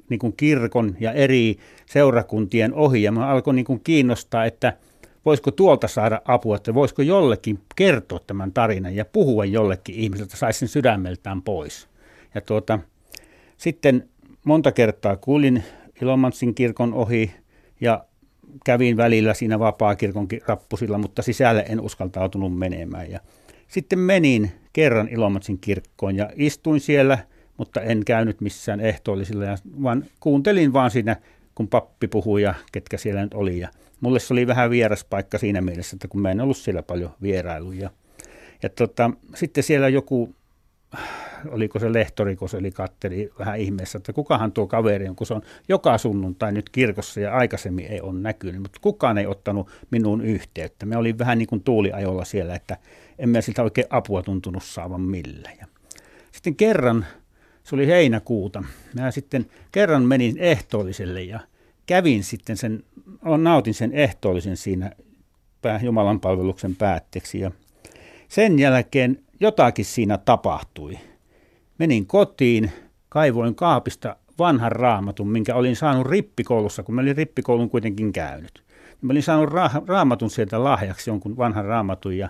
niin kuin kirkon ja eri seurakuntien ohi ja mä alkoin niin kuin kiinnostaa, että voisiko tuolta saada apua, että voisiko jollekin kertoa tämän tarinan ja puhua jollekin ihmiseltä, että saisi sen sydämeltään pois. Ja tuota, sitten monta kertaa kuulin Ilomantsin kirkon ohi ja kävin välillä siinä vapaa-kirkon rappusilla, mutta sisälle en uskaltautunut menemään. Ja sitten menin kerran Ilomantsin kirkkoon ja istuin siellä, mutta en käynyt missään ehtoollisilla, ja vaan kuuntelin vaan siinä, kun pappi puhui ja ketkä siellä nyt oli. Ja mulle se oli vähän vieras paikka siinä mielessä, että kun mä en ollut siellä paljon vierailuja. Ja tota, sitten siellä joku oliko se lehtorikos, eli katteli vähän ihmeessä, että kukahan tuo kaveri on, kun se on joka sunnuntai nyt kirkossa ja aikaisemmin ei ole näkynyt, mutta kukaan ei ottanut minuun yhteyttä. Me olin vähän niin kuin tuuliajolla siellä, että emme siltä oikein apua tuntunut saavan millään. Sitten kerran, se oli heinäkuuta, mä sitten kerran menin ehtoolliselle ja kävin sitten sen, nautin sen ehtoollisen siinä Jumalan palveluksen päätteeksi ja sen jälkeen jotakin siinä tapahtui. Menin kotiin, kaivoin kaapista vanhan raamatun, minkä olin saanut rippikoulussa, kun mä olin rippikoulun kuitenkin käynyt. Mä olin saanut ra- raamatun sieltä lahjaksi jonkun vanhan raamatun ja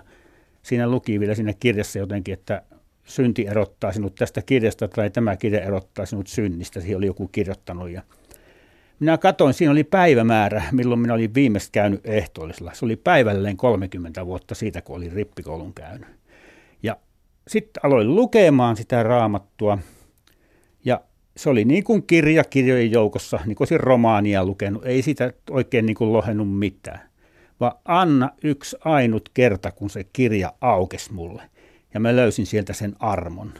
siinä luki vielä siinä kirjassa jotenkin, että synti erottaa sinut tästä kirjasta tai tämä kirja erottaa sinut synnistä. Siihen oli joku kirjoittanut ja minä katsoin, siinä oli päivämäärä, milloin minä olin viimeistä käynyt ehtoollisella. Se oli päivälleen 30 vuotta siitä, kun olin rippikoulun käynyt. Sitten aloin lukemaan sitä raamattua ja se oli niin kuin kirja kirjojen joukossa, niin kuin romaania lukenut. Ei sitä oikein niin kuin lohennut mitään. Vaan anna yksi ainut kerta, kun se kirja aukesi mulle. Ja mä löysin sieltä sen armon.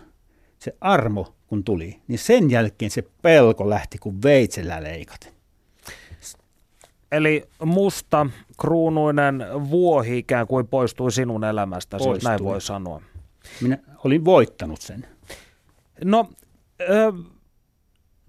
Se armo, kun tuli, niin sen jälkeen se pelko lähti kuin veitsellä leikaten. Eli musta kruunuinen vuohi ikään kuin poistui sinun elämästäsi, poistui. näin voi sanoa. Minä olin voittanut sen. No, ö,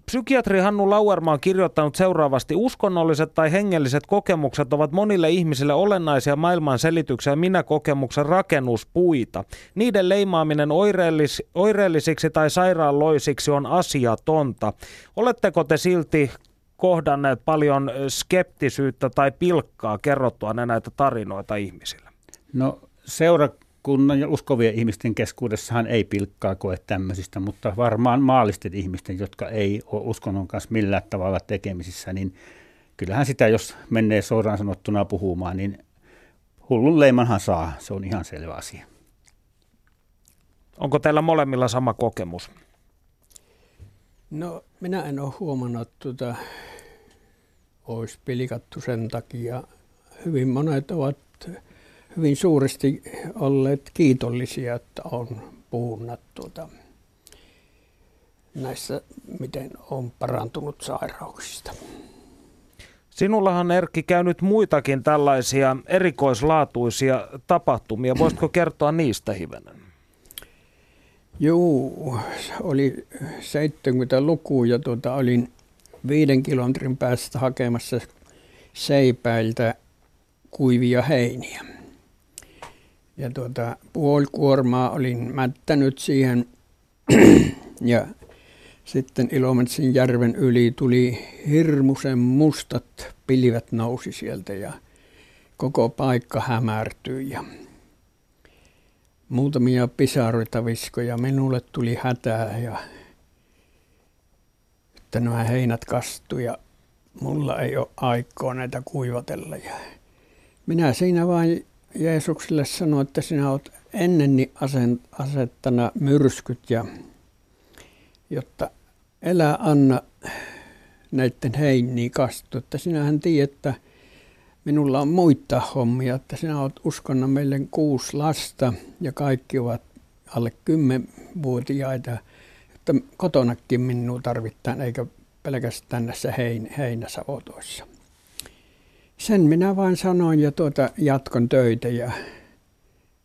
psykiatri Hannu Lauerma on kirjoittanut seuraavasti, uskonnolliset tai hengelliset kokemukset ovat monille ihmisille olennaisia maailman selityksiä ja minä-kokemuksen rakennuspuita. Niiden leimaaminen oireellis, oireellisiksi tai sairaanloisiksi on asiatonta. Oletteko te silti kohdanneet paljon skeptisyyttä tai pilkkaa kerrottua näitä tarinoita ihmisille? No seura kunnan ja uskovien ihmisten keskuudessahan ei pilkkaa koe tämmöisistä, mutta varmaan maallisten ihmisten, jotka ei ole uskonnon kanssa millään tavalla tekemisissä, niin kyllähän sitä, jos menee suoraan sanottuna puhumaan, niin hullun leimanhan saa, se on ihan selvä asia. Onko teillä molemmilla sama kokemus? No minä en ole huomannut, että tuota, olisi pilkattu sen takia. Hyvin monet ovat hyvin suuresti olleet kiitollisia, että on puhunut tuota, näissä, miten on parantunut sairauksista. Sinullahan Erkki käynyt muitakin tällaisia erikoislaatuisia tapahtumia. Voisitko kertoa niistä hivenen? Joo, oli 70-luku ja tuota, olin viiden kilometrin päästä hakemassa seipäiltä kuivia heiniä. Ja tuota, puoli kuormaa olin mättänyt siihen ja sitten Ilomantsin järven yli tuli hirmuisen mustat pilvet nousi sieltä ja koko paikka hämärtyi ja muutamia pisaroita viskoja. Minulle tuli hätää ja että nämä heinät kastu ja mulla ei ole aikaa näitä kuivatella. Ja minä siinä vain Jeesukselle sanoin, että sinä olet ennenni asettana myrskyt ja jotta elä anna näiden heiniä kastu. Että sinähän tiedät, että minulla on muita hommia, että sinä olet uskonna meille kuusi lasta ja kaikki ovat alle kymmenvuotiaita, että kotonakin minua tarvitaan, eikä pelkästään näissä hein, heinäsavotoissa. Sen minä vain sanoin ja tuota jatkon töitä ja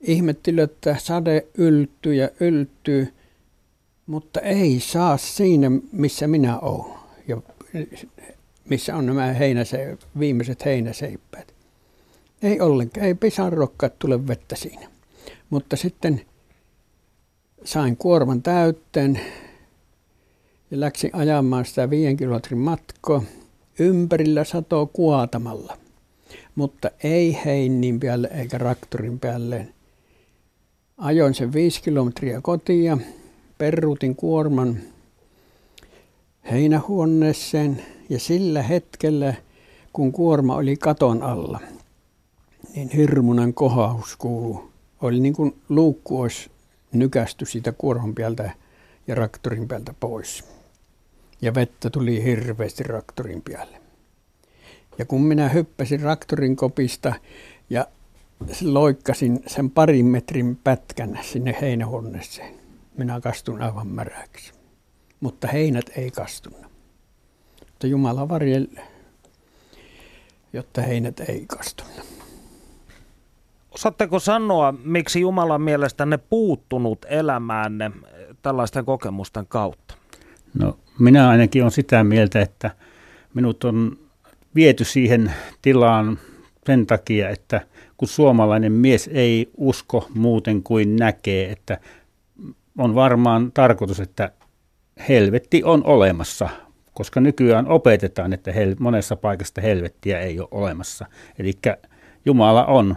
ihmettelin, että sade yltyy ja yltyy, mutta ei saa siinä, missä minä olen ja missä on nämä heinäse, viimeiset heinäseippäät. Ei ollenkaan, ei pisarokkaat tule vettä siinä. Mutta sitten sain kuorman täytteen ja läksin ajamaan sitä viiden kilometrin matkoa ympärillä satoa kuotamalla. Mutta ei heinin päälle eikä raktorin päälle. Ajoin sen viisi kilometriä kotia, peruutin kuorman heinähuoneeseen ja sillä hetkellä, kun kuorma oli katon alla, niin hirmuinen kohaus kuuluu. Oli niin kuin luukku olisi nykästy siitä kuorman päältä ja raktorin päältä pois. Ja vettä tuli hirveästi raktorin päälle. Ja kun minä hyppäsin raktorin kopista ja loikkasin sen parin metrin pätkän sinne heinähuoneeseen, minä kastun aivan märäksi. Mutta heinät ei kastunut. Mutta Jumala varjel, jotta heinät ei kastunut. Osaatteko sanoa, miksi Jumalan mielestänne puuttunut elämäänne tällaisten kokemusten kautta? No minä ainakin olen sitä mieltä, että minut on viety siihen tilaan sen takia, että kun suomalainen mies ei usko muuten kuin näkee, että on varmaan tarkoitus, että helvetti on olemassa, koska nykyään opetetaan, että hel- monessa paikasta helvettiä ei ole olemassa. Eli Jumala on,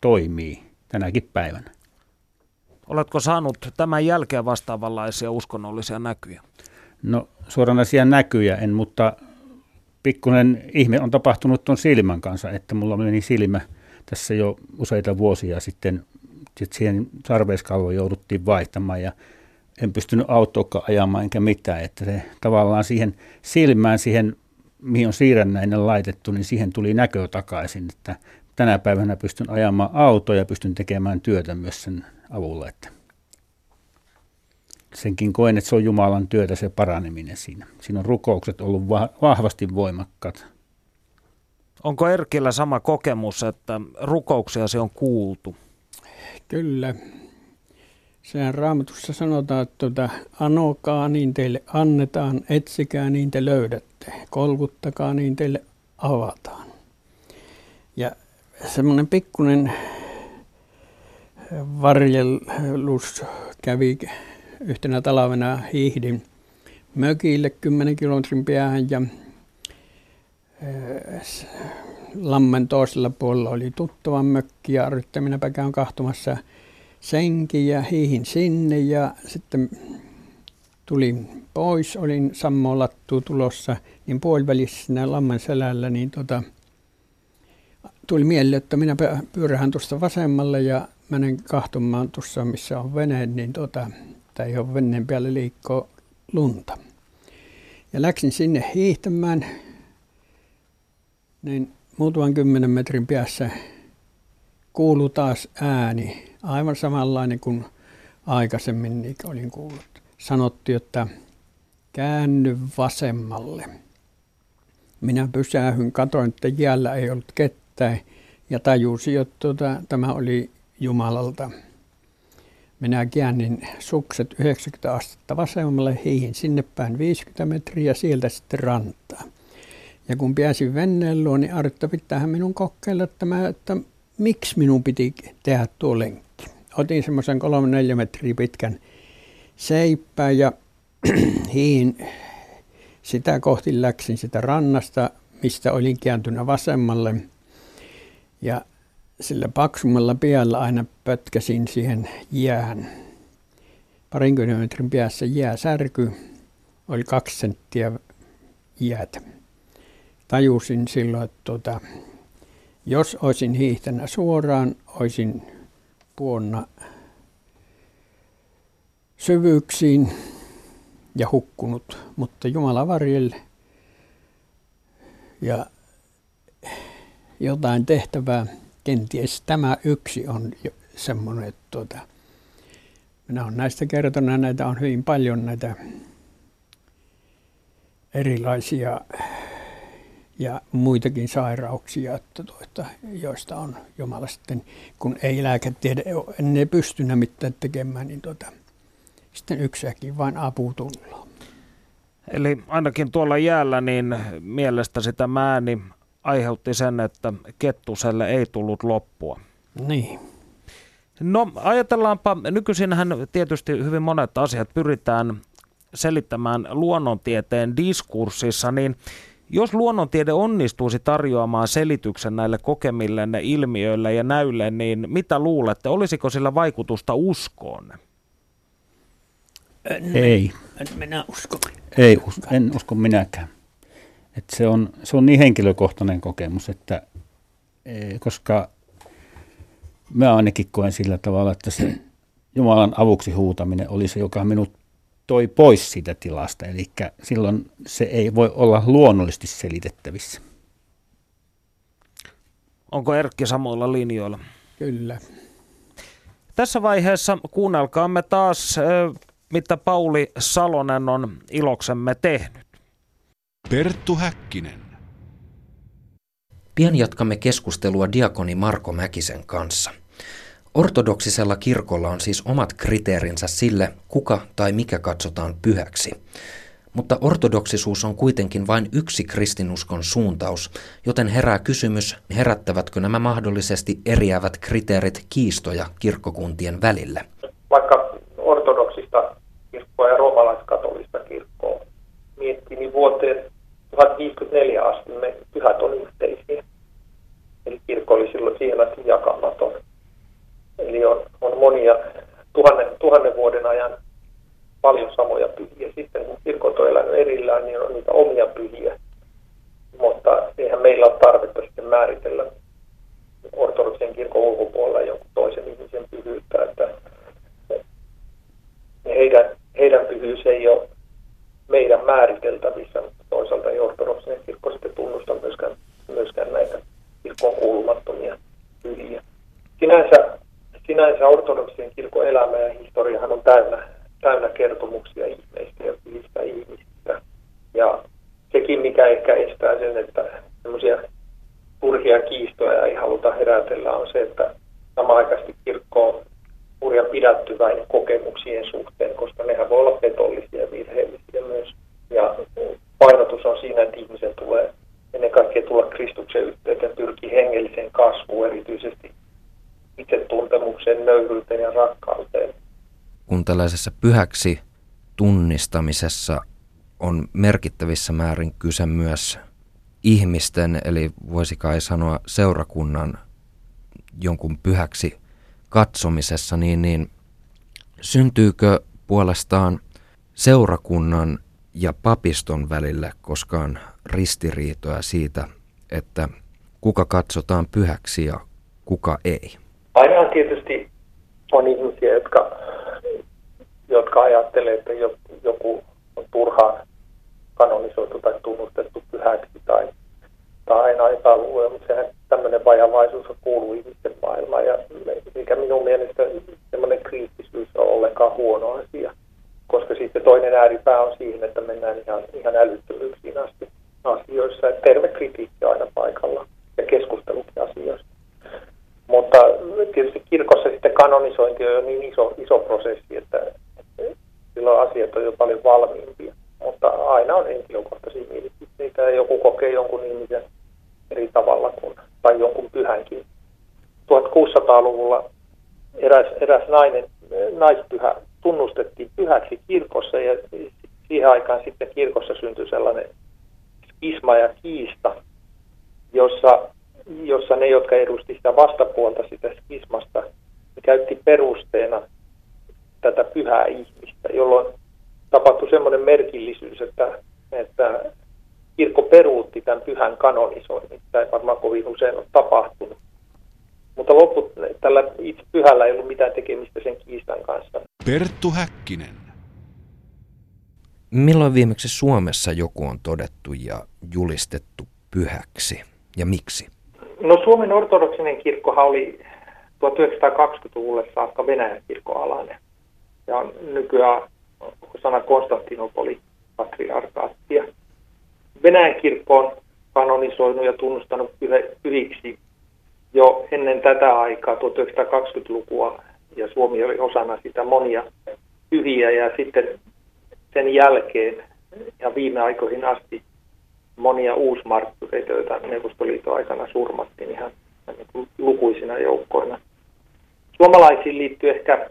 toimii tänäkin päivänä. Oletko saanut tämän jälkeen vastaavanlaisia uskonnollisia näkyjä? No suoranaisia näkyjä en, mutta pikkuinen ihme on tapahtunut tuon silmän kanssa, että mulla meni silmä tässä jo useita vuosia sitten, sitten siihen sarveiskalvoon jouduttiin vaihtamaan ja en pystynyt autoakaan ajamaan enkä mitään, että se tavallaan siihen silmään, siihen mihin on siirrännäinen laitettu, niin siihen tuli näkö takaisin, että tänä päivänä pystyn ajamaan autoa ja pystyn tekemään työtä myös sen avulla, että senkin koen, että se on Jumalan työtä se paraneminen siinä. Siinä on rukoukset ollut vahvasti voimakkaat. Onko Erkillä sama kokemus, että rukouksia se on kuultu? Kyllä. Sehän raamatussa sanotaan, että tuota, anokaa niin teille annetaan, etsikää niin te löydätte, kolkuttakaa niin teille avataan. Ja semmoinen pikkuinen varjelus kävi yhtenä talvena hiihdin mökille 10 kilometrin päähän ja Lammen toisella puolella oli tuttavan mökki ja minäpä käyn kahtumassa senkin ja hiihin sinne ja sitten tulin pois, olin Sammo Lattu tulossa, niin puolivälissä siinä lammen selällä, niin tota, tuli mieleen, että minä pyörähän tuosta vasemmalle ja menen kahtumaan tuossa, missä on vene, niin tota, tai johon veneen päälle liikkoo lunta. Ja läksin sinne hiihtämään, niin muutaman kymmenen metrin päässä kuulu taas ääni, aivan samanlainen kuin aikaisemmin niin olin kuullut. Sanottiin, että käänny vasemmalle. Minä pysähyn, katoin, että jäällä ei ollut ketään ja tajusin, että tuota, tämä oli Jumalalta. Minä käännin sukset 90 astetta vasemmalle, hiihin sinne päin 50 metriä sieltä sitten rantaa. Ja kun pääsin venneen luo, niin Artta pitäähän minun kokeilla, että, mä, että miksi minun piti tehdä tuo lenkki. Otin semmoisen 3-4 metriä pitkän seippään ja hiin sitä kohti läksin sitä rannasta, mistä olin kääntynyt vasemmalle. Ja sillä paksummalla piällä aina pötkäsin siihen jäähän. Parin kilometrin päässä jääsärky oli kaksi senttiä jäätä. Tajusin silloin, että tuota, jos olisin hiihtänyt suoraan, olisin puonna syvyyksiin ja hukkunut, mutta Jumala varjelle ja jotain tehtävää. Kenties tämä yksi on semmoinen, että tuota, minä olen näistä kertonut, näitä on hyvin paljon näitä erilaisia ja muitakin sairauksia, että tuota, joista on Jumala sitten, kun ei lääketiede ne pystynä mitään tekemään, niin tuota, sitten yksäkin vain apu tullaan. Eli ainakin tuolla jäällä niin mielestä sitä määni aiheutti sen, että kettuselle ei tullut loppua. Niin. No ajatellaanpa, nykyisinhän tietysti hyvin monet asiat pyritään selittämään luonnontieteen diskurssissa, niin jos luonnontiede onnistuisi tarjoamaan selityksen näille kokemillenne ilmiöille ja näylle, niin mitä luulette, olisiko sillä vaikutusta uskoon? Ei. En minä usko. Ei, en usko minäkään. Et se, on, se on niin henkilökohtainen kokemus, että e, koska mä ainakin koen sillä tavalla, että se Jumalan avuksi huutaminen oli se, joka minut toi pois siitä tilasta. Eli silloin se ei voi olla luonnollisesti selitettävissä. Onko Erkki samoilla linjoilla? Kyllä. Tässä vaiheessa kuunnelkaamme taas, mitä Pauli Salonen on iloksemme tehnyt. Perttu Häkkinen. Pian jatkamme keskustelua diakoni Marko Mäkisen kanssa – Ortodoksisella kirkolla on siis omat kriteerinsä sille, kuka tai mikä katsotaan pyhäksi. Mutta ortodoksisuus on kuitenkin vain yksi kristinuskon suuntaus, joten herää kysymys, herättävätkö nämä mahdollisesti eriävät kriteerit kiistoja kirkkokuntien välille. Vaikka ortodoksista kirkkoa ja roomalaiskatolista kirkkoa miettii, niin vuoteen 1054 asti me pyhät on yhteisiä. Eli kirkko oli silloin siihen asti jakamaton. Eli on, on monia tuhannen, tuhannen vuoden ajan paljon samoja pyhiä. Sitten kun kirkot on elänyt erillään, niin on niitä omia pyhiä. Mutta eihän meillä ole tarvetta sitten määritellä ortodoksen kirkon ulkopuolella jonkun toisen ihmisen pyhyyttä. Että heidän, heidän pyhyys ei ole meidän määriteltävissä, mutta toisaalta ei ortodoksinen kirkko sitten tunnusta myöskään, myöskään näitä kirkkoon kuulumattomia pyhiä. Sinänsä sinänsä ortodoksien kirkon elämä ja historiahan on täynnä, täynnä kertomuksia ihmeistä ja pyhistä ihmisistä. Ja sekin, mikä ehkä estää sen, että semmoisia turhia kiistoja ei haluta herätellä, on se, että samaaikaisesti kirkko on hurjan pidättyväinen kokemuksien suhteen, koska nehän voi olla petollisia ja virheellisiä myös. Ja painotus on siinä, että ihmisen tulee ennen kaikkea tulla Kristuksen yhteyteen, pyrkii hengelliseen kasvuun erityisesti itsetuntemukseen, nöyryyteen ja rakkauteen. Kun tällaisessa pyhäksi tunnistamisessa on merkittävissä määrin kyse myös ihmisten, eli voisi kai sanoa seurakunnan jonkun pyhäksi katsomisessa, niin, niin syntyykö puolestaan seurakunnan ja papiston välillä koskaan ristiriitoja siitä, että kuka katsotaan pyhäksi ja kuka ei? Aina tietysti on ihmisiä, jotka, jotka ajattelee, että joku on turhaan kanonisoitu tai tunnustettu pyhäksi tai, tai aina epäluuloja, mutta sehän tämmöinen vajavaisuus kuuluu ihmisten maailmaan ja mikä minun mielestä semmoinen kriittisyys on ollenkaan huono asia, koska sitten toinen ääripää on siihen, että mennään ihan, ihan älyttömyyksiin asti asioissa. Että terve kritiikki aina paikalla ja keskustelukin asioista. Mutta tietysti kirkossa sitten kanonisointi on jo niin iso, iso prosessi, silloin asiat on jo paljon valmiimpia. Mutta aina on henkilökohtaisia mielipiteitä ja joku kokee jonkun ihmisen eri tavalla kuin, tai jonkun pyhänkin 1600-luvulla eräs, eräs nainen, naispyhä tunnustettiin pyhäksi kirkossa ja siihen aikaan sitten kirkossa syntyi sellainen isma ja kiista, jossa, jossa ne, jotka edusti sitä vastapuolta sitä skismasta, ne käytti perusteena tätä pyhää ihmistä, jolloin tapahtui semmoinen merkillisyys, että, että kirkko peruutti tämän pyhän kanonisoinnin. Tämä ei varmaan kovin usein ole tapahtunut. Mutta loput, tällä itse pyhällä ei ollut mitään tekemistä sen kiistan kanssa. Perttu Häkkinen. Milloin viimeksi Suomessa joku on todettu ja julistettu pyhäksi ja miksi? No Suomen ortodoksinen kirkkohan oli 1920-luvulle saakka Venäjän kirkkoalainen ja on nykyään osana Konstantinopoli patriarkaattia. Venäjän kirkko on kanonisoinut ja tunnustanut pyhiksi jo ennen tätä aikaa, 1920-lukua, ja Suomi oli osana sitä monia pyhiä, ja sitten sen jälkeen ja viime aikoihin asti monia uusmarttureita, joita Neuvostoliiton aikana surmattiin ihan niin lukuisina joukkoina. Suomalaisiin liittyy ehkä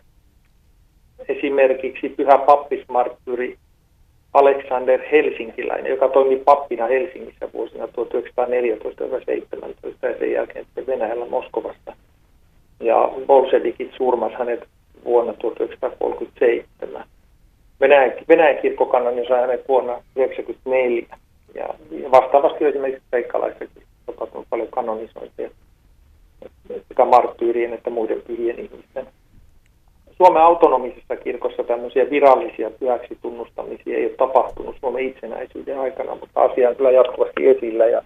esimerkiksi pyhä pappismartturi Alexander Helsinkiläinen, joka toimi pappina Helsingissä vuosina 1914-1917 ja sen jälkeen sitten Venäjällä Moskovassa. Ja Bolshevikit surmas hänet vuonna 1937. Venäjän, Venäjän kirkko sai hänet vuonna 1994. Ja vastaavasti esimerkiksi kreikkalaissakin tapahtunut paljon kanonisointeja sekä marttyyrien että muiden pyhien ihmisten Suomen autonomisessa kirkossa tämmöisiä virallisia pyhäksi tunnustamisia ei ole tapahtunut Suomen itsenäisyyden aikana, mutta asia on kyllä jatkuvasti esillä ja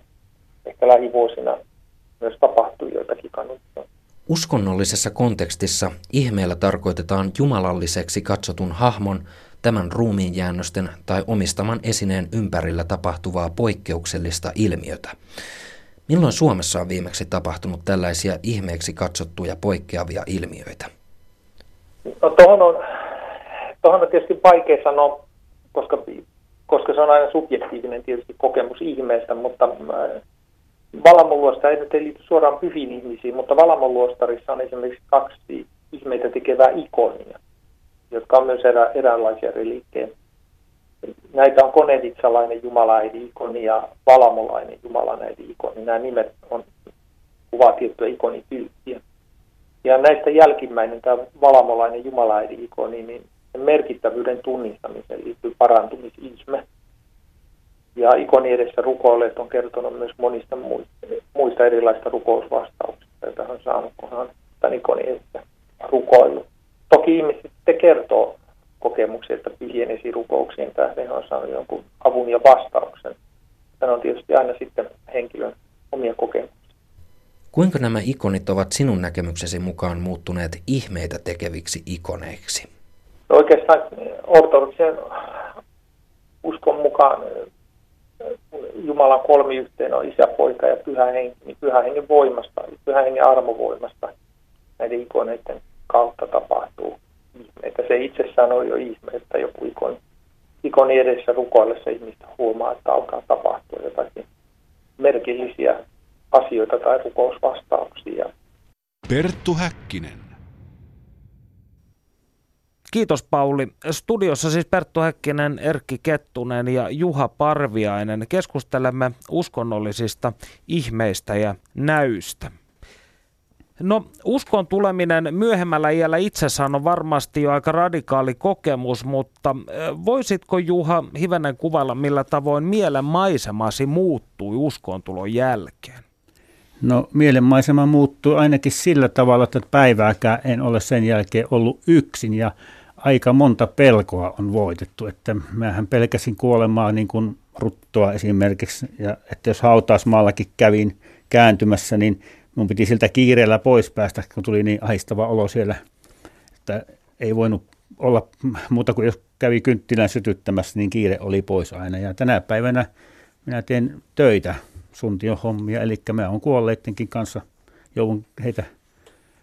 ehkä lähivuosina myös tapahtuu joitakin kannattaa. Uskonnollisessa kontekstissa ihmeellä tarkoitetaan jumalalliseksi katsotun hahmon, tämän ruumiinjäännösten tai omistaman esineen ympärillä tapahtuvaa poikkeuksellista ilmiötä. Milloin Suomessa on viimeksi tapahtunut tällaisia ihmeeksi katsottuja poikkeavia ilmiöitä? No tuohon on, tuohon on tietysti vaikea sanoa, koska, koska se on aina subjektiivinen tietysti kokemus ihmeestä, mutta äh, Valamoluosta ei nyt liity suoraan pyhiin ihmisiin, mutta Valamoluostarissa on esimerkiksi kaksi ihmeitä tekevää ikonia, jotka on myös erä, eräänlaisia reliikkejä. Näitä on konevitsalainen jumalaidi ikoni ja valamolainen jumalainen ikoni. Nämä nimet on, kuvaa tiettyä ikonityyppiä. Ja näistä jälkimmäinen, tämä valamolainen jumalaidi-ikoni, niin merkittävyyden tunnistamiseen liittyy parantumisisme. Ja ikoni edessä rukoilleet on kertonut myös monista muista erilaisista rukousvastauksista, joita on saanut, kun on tämän ikoni edessä rukoillut. Toki ihmiset sitten kertoo kokemuksia, että pyhien esirukouksien tähden on saanut jonkun avun ja vastauksen. Tämä on tietysti aina sitten henkilön omia kokemuksia. Kuinka nämä ikonit ovat sinun näkemyksesi mukaan muuttuneet ihmeitä tekeviksi ikoneiksi? No oikeastaan ortodoksien uskon mukaan Jumalan kolmiyhteen on isä, poika ja pyhä henki, niin pyhä hengen voimasta, pyhä hengen armovoimasta näiden ikoneiden kautta tapahtuu ihmeitä. Se itsessään on jo ihme, että joku ikoni, ikoni edessä rukoillessa ihmistä huomaa, että alkaa tapahtua jotakin merkillisiä asioita tai rukousvastauksia. Perttu Häkkinen. Kiitos Pauli. Studiossa siis Perttu Häkkinen, Erkki Kettunen ja Juha Parviainen. Keskustelemme uskonnollisista ihmeistä ja näystä. No uskon tuleminen myöhemmällä iällä itsessään on varmasti jo aika radikaali kokemus, mutta voisitko Juha hivenen kuvailla, millä tavoin mielen maisemasi muuttui uskontulon jälkeen? No mielenmaisema muuttui ainakin sillä tavalla, että päivääkään en ole sen jälkeen ollut yksin ja aika monta pelkoa on voitettu. Että mähän pelkäsin kuolemaa niin kuin ruttoa esimerkiksi ja että jos hautausmaallakin kävin kääntymässä, niin mun piti siltä kiireellä pois päästä, kun tuli niin ahistava olo siellä, että ei voinut olla muuta kuin jos kävi kynttilän sytyttämässä, niin kiire oli pois aina. Ja tänä päivänä minä teen töitä suntion hommia, eli mä oon kuolleittenkin kanssa, joudun heitä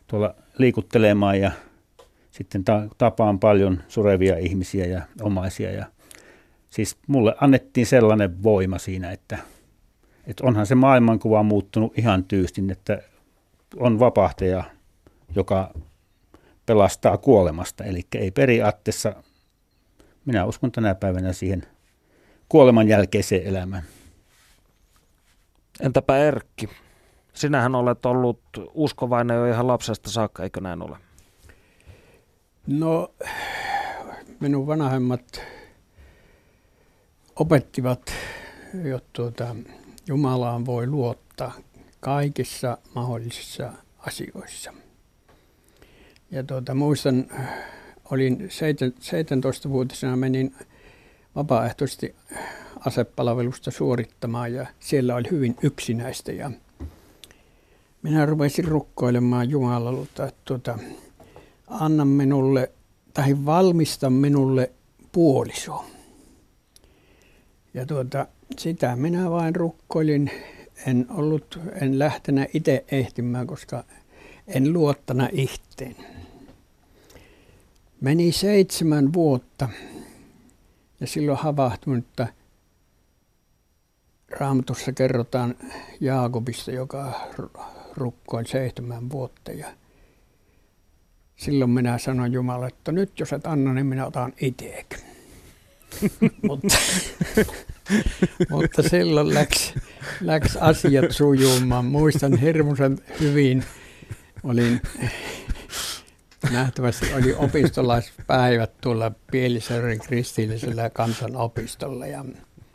tuolla liikuttelemaan ja sitten ta- tapaan paljon surevia ihmisiä ja omaisia. Ja siis mulle annettiin sellainen voima siinä, että, että onhan se maailmankuva muuttunut ihan tyystin, että on vapahtaja, joka pelastaa kuolemasta. Eli ei periaatteessa, minä uskon tänä päivänä siihen kuoleman jälkeiseen elämään. Entäpä Erkki? Sinähän olet ollut uskovainen jo ihan lapsesta saakka, eikö näin ole? No, minun vanhemmat opettivat, että tuota, Jumalaan voi luottaa kaikissa mahdollisissa asioissa. Ja tuota, muistan, olin 17-vuotisena menin vapaaehtoisesti asepalvelusta suorittamaan ja siellä oli hyvin yksinäistä ja minä rupesin rukkoilemaan Jumalalta, että tuota, anna minulle tai valmista minulle puoliso. Ja tuota, sitä minä vain rukkoilin. En ollut, en lähtenyt itse ehtimään, koska en luottana ihteen. Meni seitsemän vuotta ja silloin havahtunut, että Raamatussa kerrotaan Jaakobista, joka rukkoin seitsemän vuotta. Ja silloin minä sanoin Jumalalle, että nyt jos et anna, niin minä otan itsekin. mutta, mutta silloin läks, läks asiat sujumaan. Muistan hirmuisen hyvin, olin nähtävästi oli opistolaispäivät tuolla Pielisjärven kristillisellä kansanopistolla ja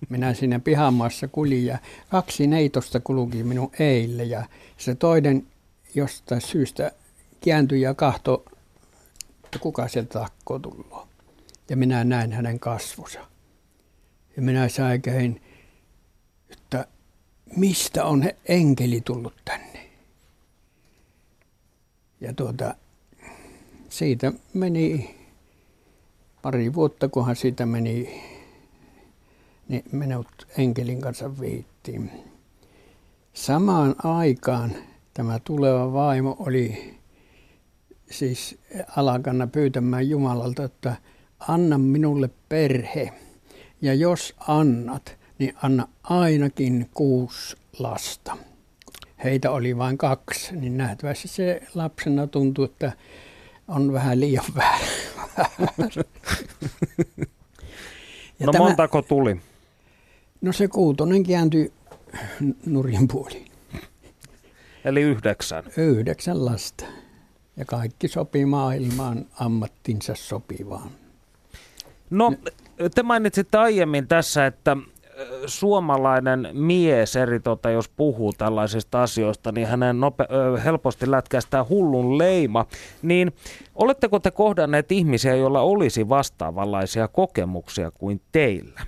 minä siinä pihamaassa kulin ja kaksi neitosta kulki minun eille ja se toinen jostain syystä kääntyi ja kahto, että kuka sieltä takkoo tullut. Ja minä näin hänen kasvonsa. Ja minä säikäin, että mistä on enkeli tullut tänne. Ja tuota, siitä meni pari vuotta, kunhan siitä meni niin minut enkelin kanssa viittiin. Samaan aikaan tämä tuleva vaimo oli siis alakana pyytämään Jumalalta, että anna minulle perhe. Ja jos annat, niin anna ainakin kuusi lasta. Heitä oli vain kaksi, niin nähtävästi se lapsena tuntui, että on vähän liian vähän. no tämä, montako tuli? No se kuutonen kääntyi nurjan puoliin. Eli yhdeksän? Yhdeksän lasta. Ja kaikki sopii maailmaan ammattinsa sopivaan. No, te mainitsitte aiemmin tässä, että suomalainen mies eri tota, jos puhuu tällaisista asioista, niin hänen nope, helposti lätkästää hullun leima. Niin oletteko te kohdanneet ihmisiä, joilla olisi vastaavanlaisia kokemuksia kuin teillä?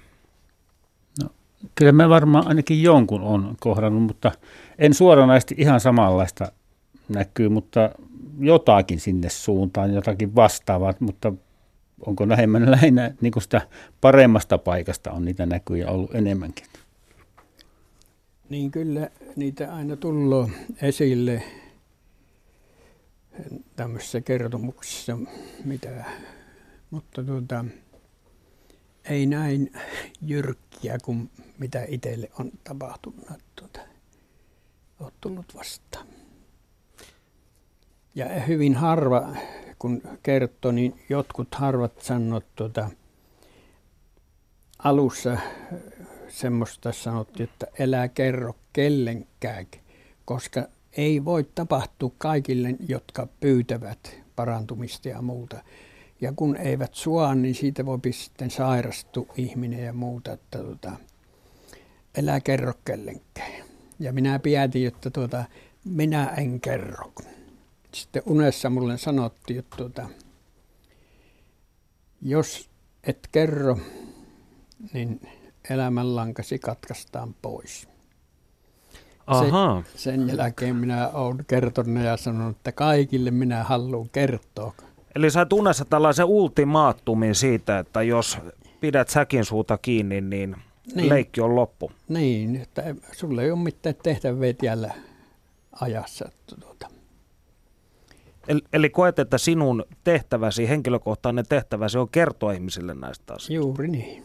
Kyllä me varmaan ainakin jonkun on kohdannut, mutta en suoranaisesti ihan samanlaista näkyy, mutta jotakin sinne suuntaan, jotakin vastaavaa, mutta onko lähemmän lähinnä niin kuin sitä paremmasta paikasta on niitä näkyjä ollut enemmänkin? Niin kyllä niitä aina tullut esille tämmöisissä kertomuksissa, mitä, mutta tuota, ei näin jyrkkiä kuin mitä itselle on tapahtunut. Tuota, olet tullut vastaan. Ja hyvin harva, kun kertoo, niin jotkut harvat sanot tuota, alussa semmoista sanottiin, että elää kerro kellenkään, koska ei voi tapahtua kaikille, jotka pyytävät parantumista ja muuta. Ja kun eivät sua, niin siitä voi sitten sairastua ihminen ja muuta, että tuota, älä kerro kellenkään. Ja minä päätin, että tuota, minä en kerro. Sitten unessa mulle sanottiin, että tuota, jos et kerro, niin elämänlankasi katkaistaan pois. Aha. Se, sen jälkeen minä olen kertonut ja sanonut, että kaikille minä haluan kertoa. Eli sä unessa tällaisen ultimaattumin siitä, että jos pidät säkin suuta kiinni, niin, niin. leikki on loppu. Niin, että sulle ei ole mitään tehtävää tiellä ajassa. Tuota. Eli, eli koet, että sinun tehtäväsi, henkilökohtainen tehtäväsi on kertoa ihmisille näistä asioista? Juuri niin.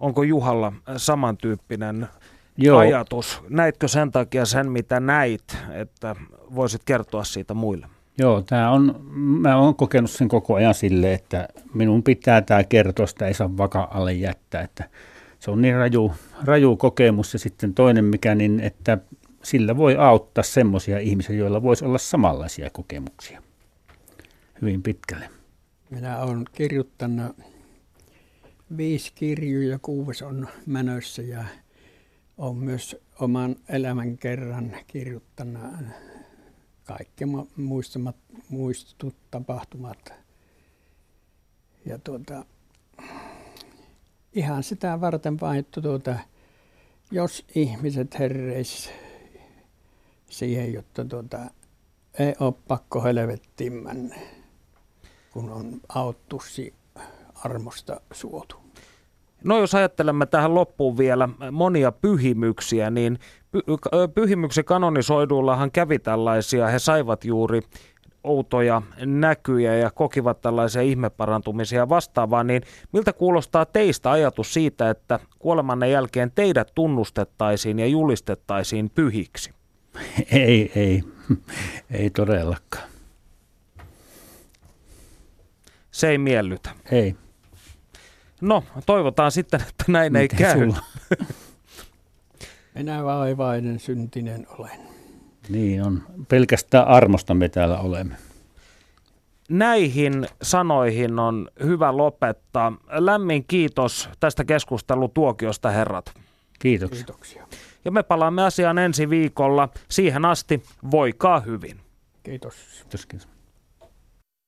Onko Juhalla samantyyppinen Joo. ajatus. Näitkö sen takia sen, mitä näit, että voisit kertoa siitä muille? Joo, tämä on, mä oon kokenut sen koko ajan sille, että minun pitää tämä kertoa, sitä ei saa vaka alle jättää, että se on niin raju, raju kokemus ja sitten toinen mikä, niin että sillä voi auttaa semmoisia ihmisiä, joilla voisi olla samanlaisia kokemuksia hyvin pitkälle. Minä olen kirjoittanut viisi kirjaa ja kuusi on mänössä ja olen myös oman elämän kerran kirjoittanut kaikki muistamat, muistut tapahtumat. Ja tuota, ihan sitä varten vain, että tuota, jos ihmiset herreis siihen, jotta tuota, ei ole pakko helvettiin mennä, kun on auttussi armosta suotu. No jos ajattelemme tähän loppuun vielä monia pyhimyksiä, niin pyhimyksen kanonisoidullahan kävi tällaisia, he saivat juuri outoja näkyjä ja kokivat tällaisia ihmeparantumisia vastaavaa, niin miltä kuulostaa teistä ajatus siitä, että kuolemanne jälkeen teidät tunnustettaisiin ja julistettaisiin pyhiksi? Ei, ei, ei todellakaan. Se ei miellytä. Ei. No, toivotaan sitten, että näin Miten ei käy. Minä vaivainen syntinen olen. Niin on. Pelkästään armosta me täällä olemme. Näihin sanoihin on hyvä lopettaa. Lämmin kiitos tästä keskustelutuokiosta, herrat. Kiitoksia. Kiitoksia. Ja me palaamme asiaan ensi viikolla. Siihen asti voikaa hyvin. Kiitos. Kiitos. kiitos.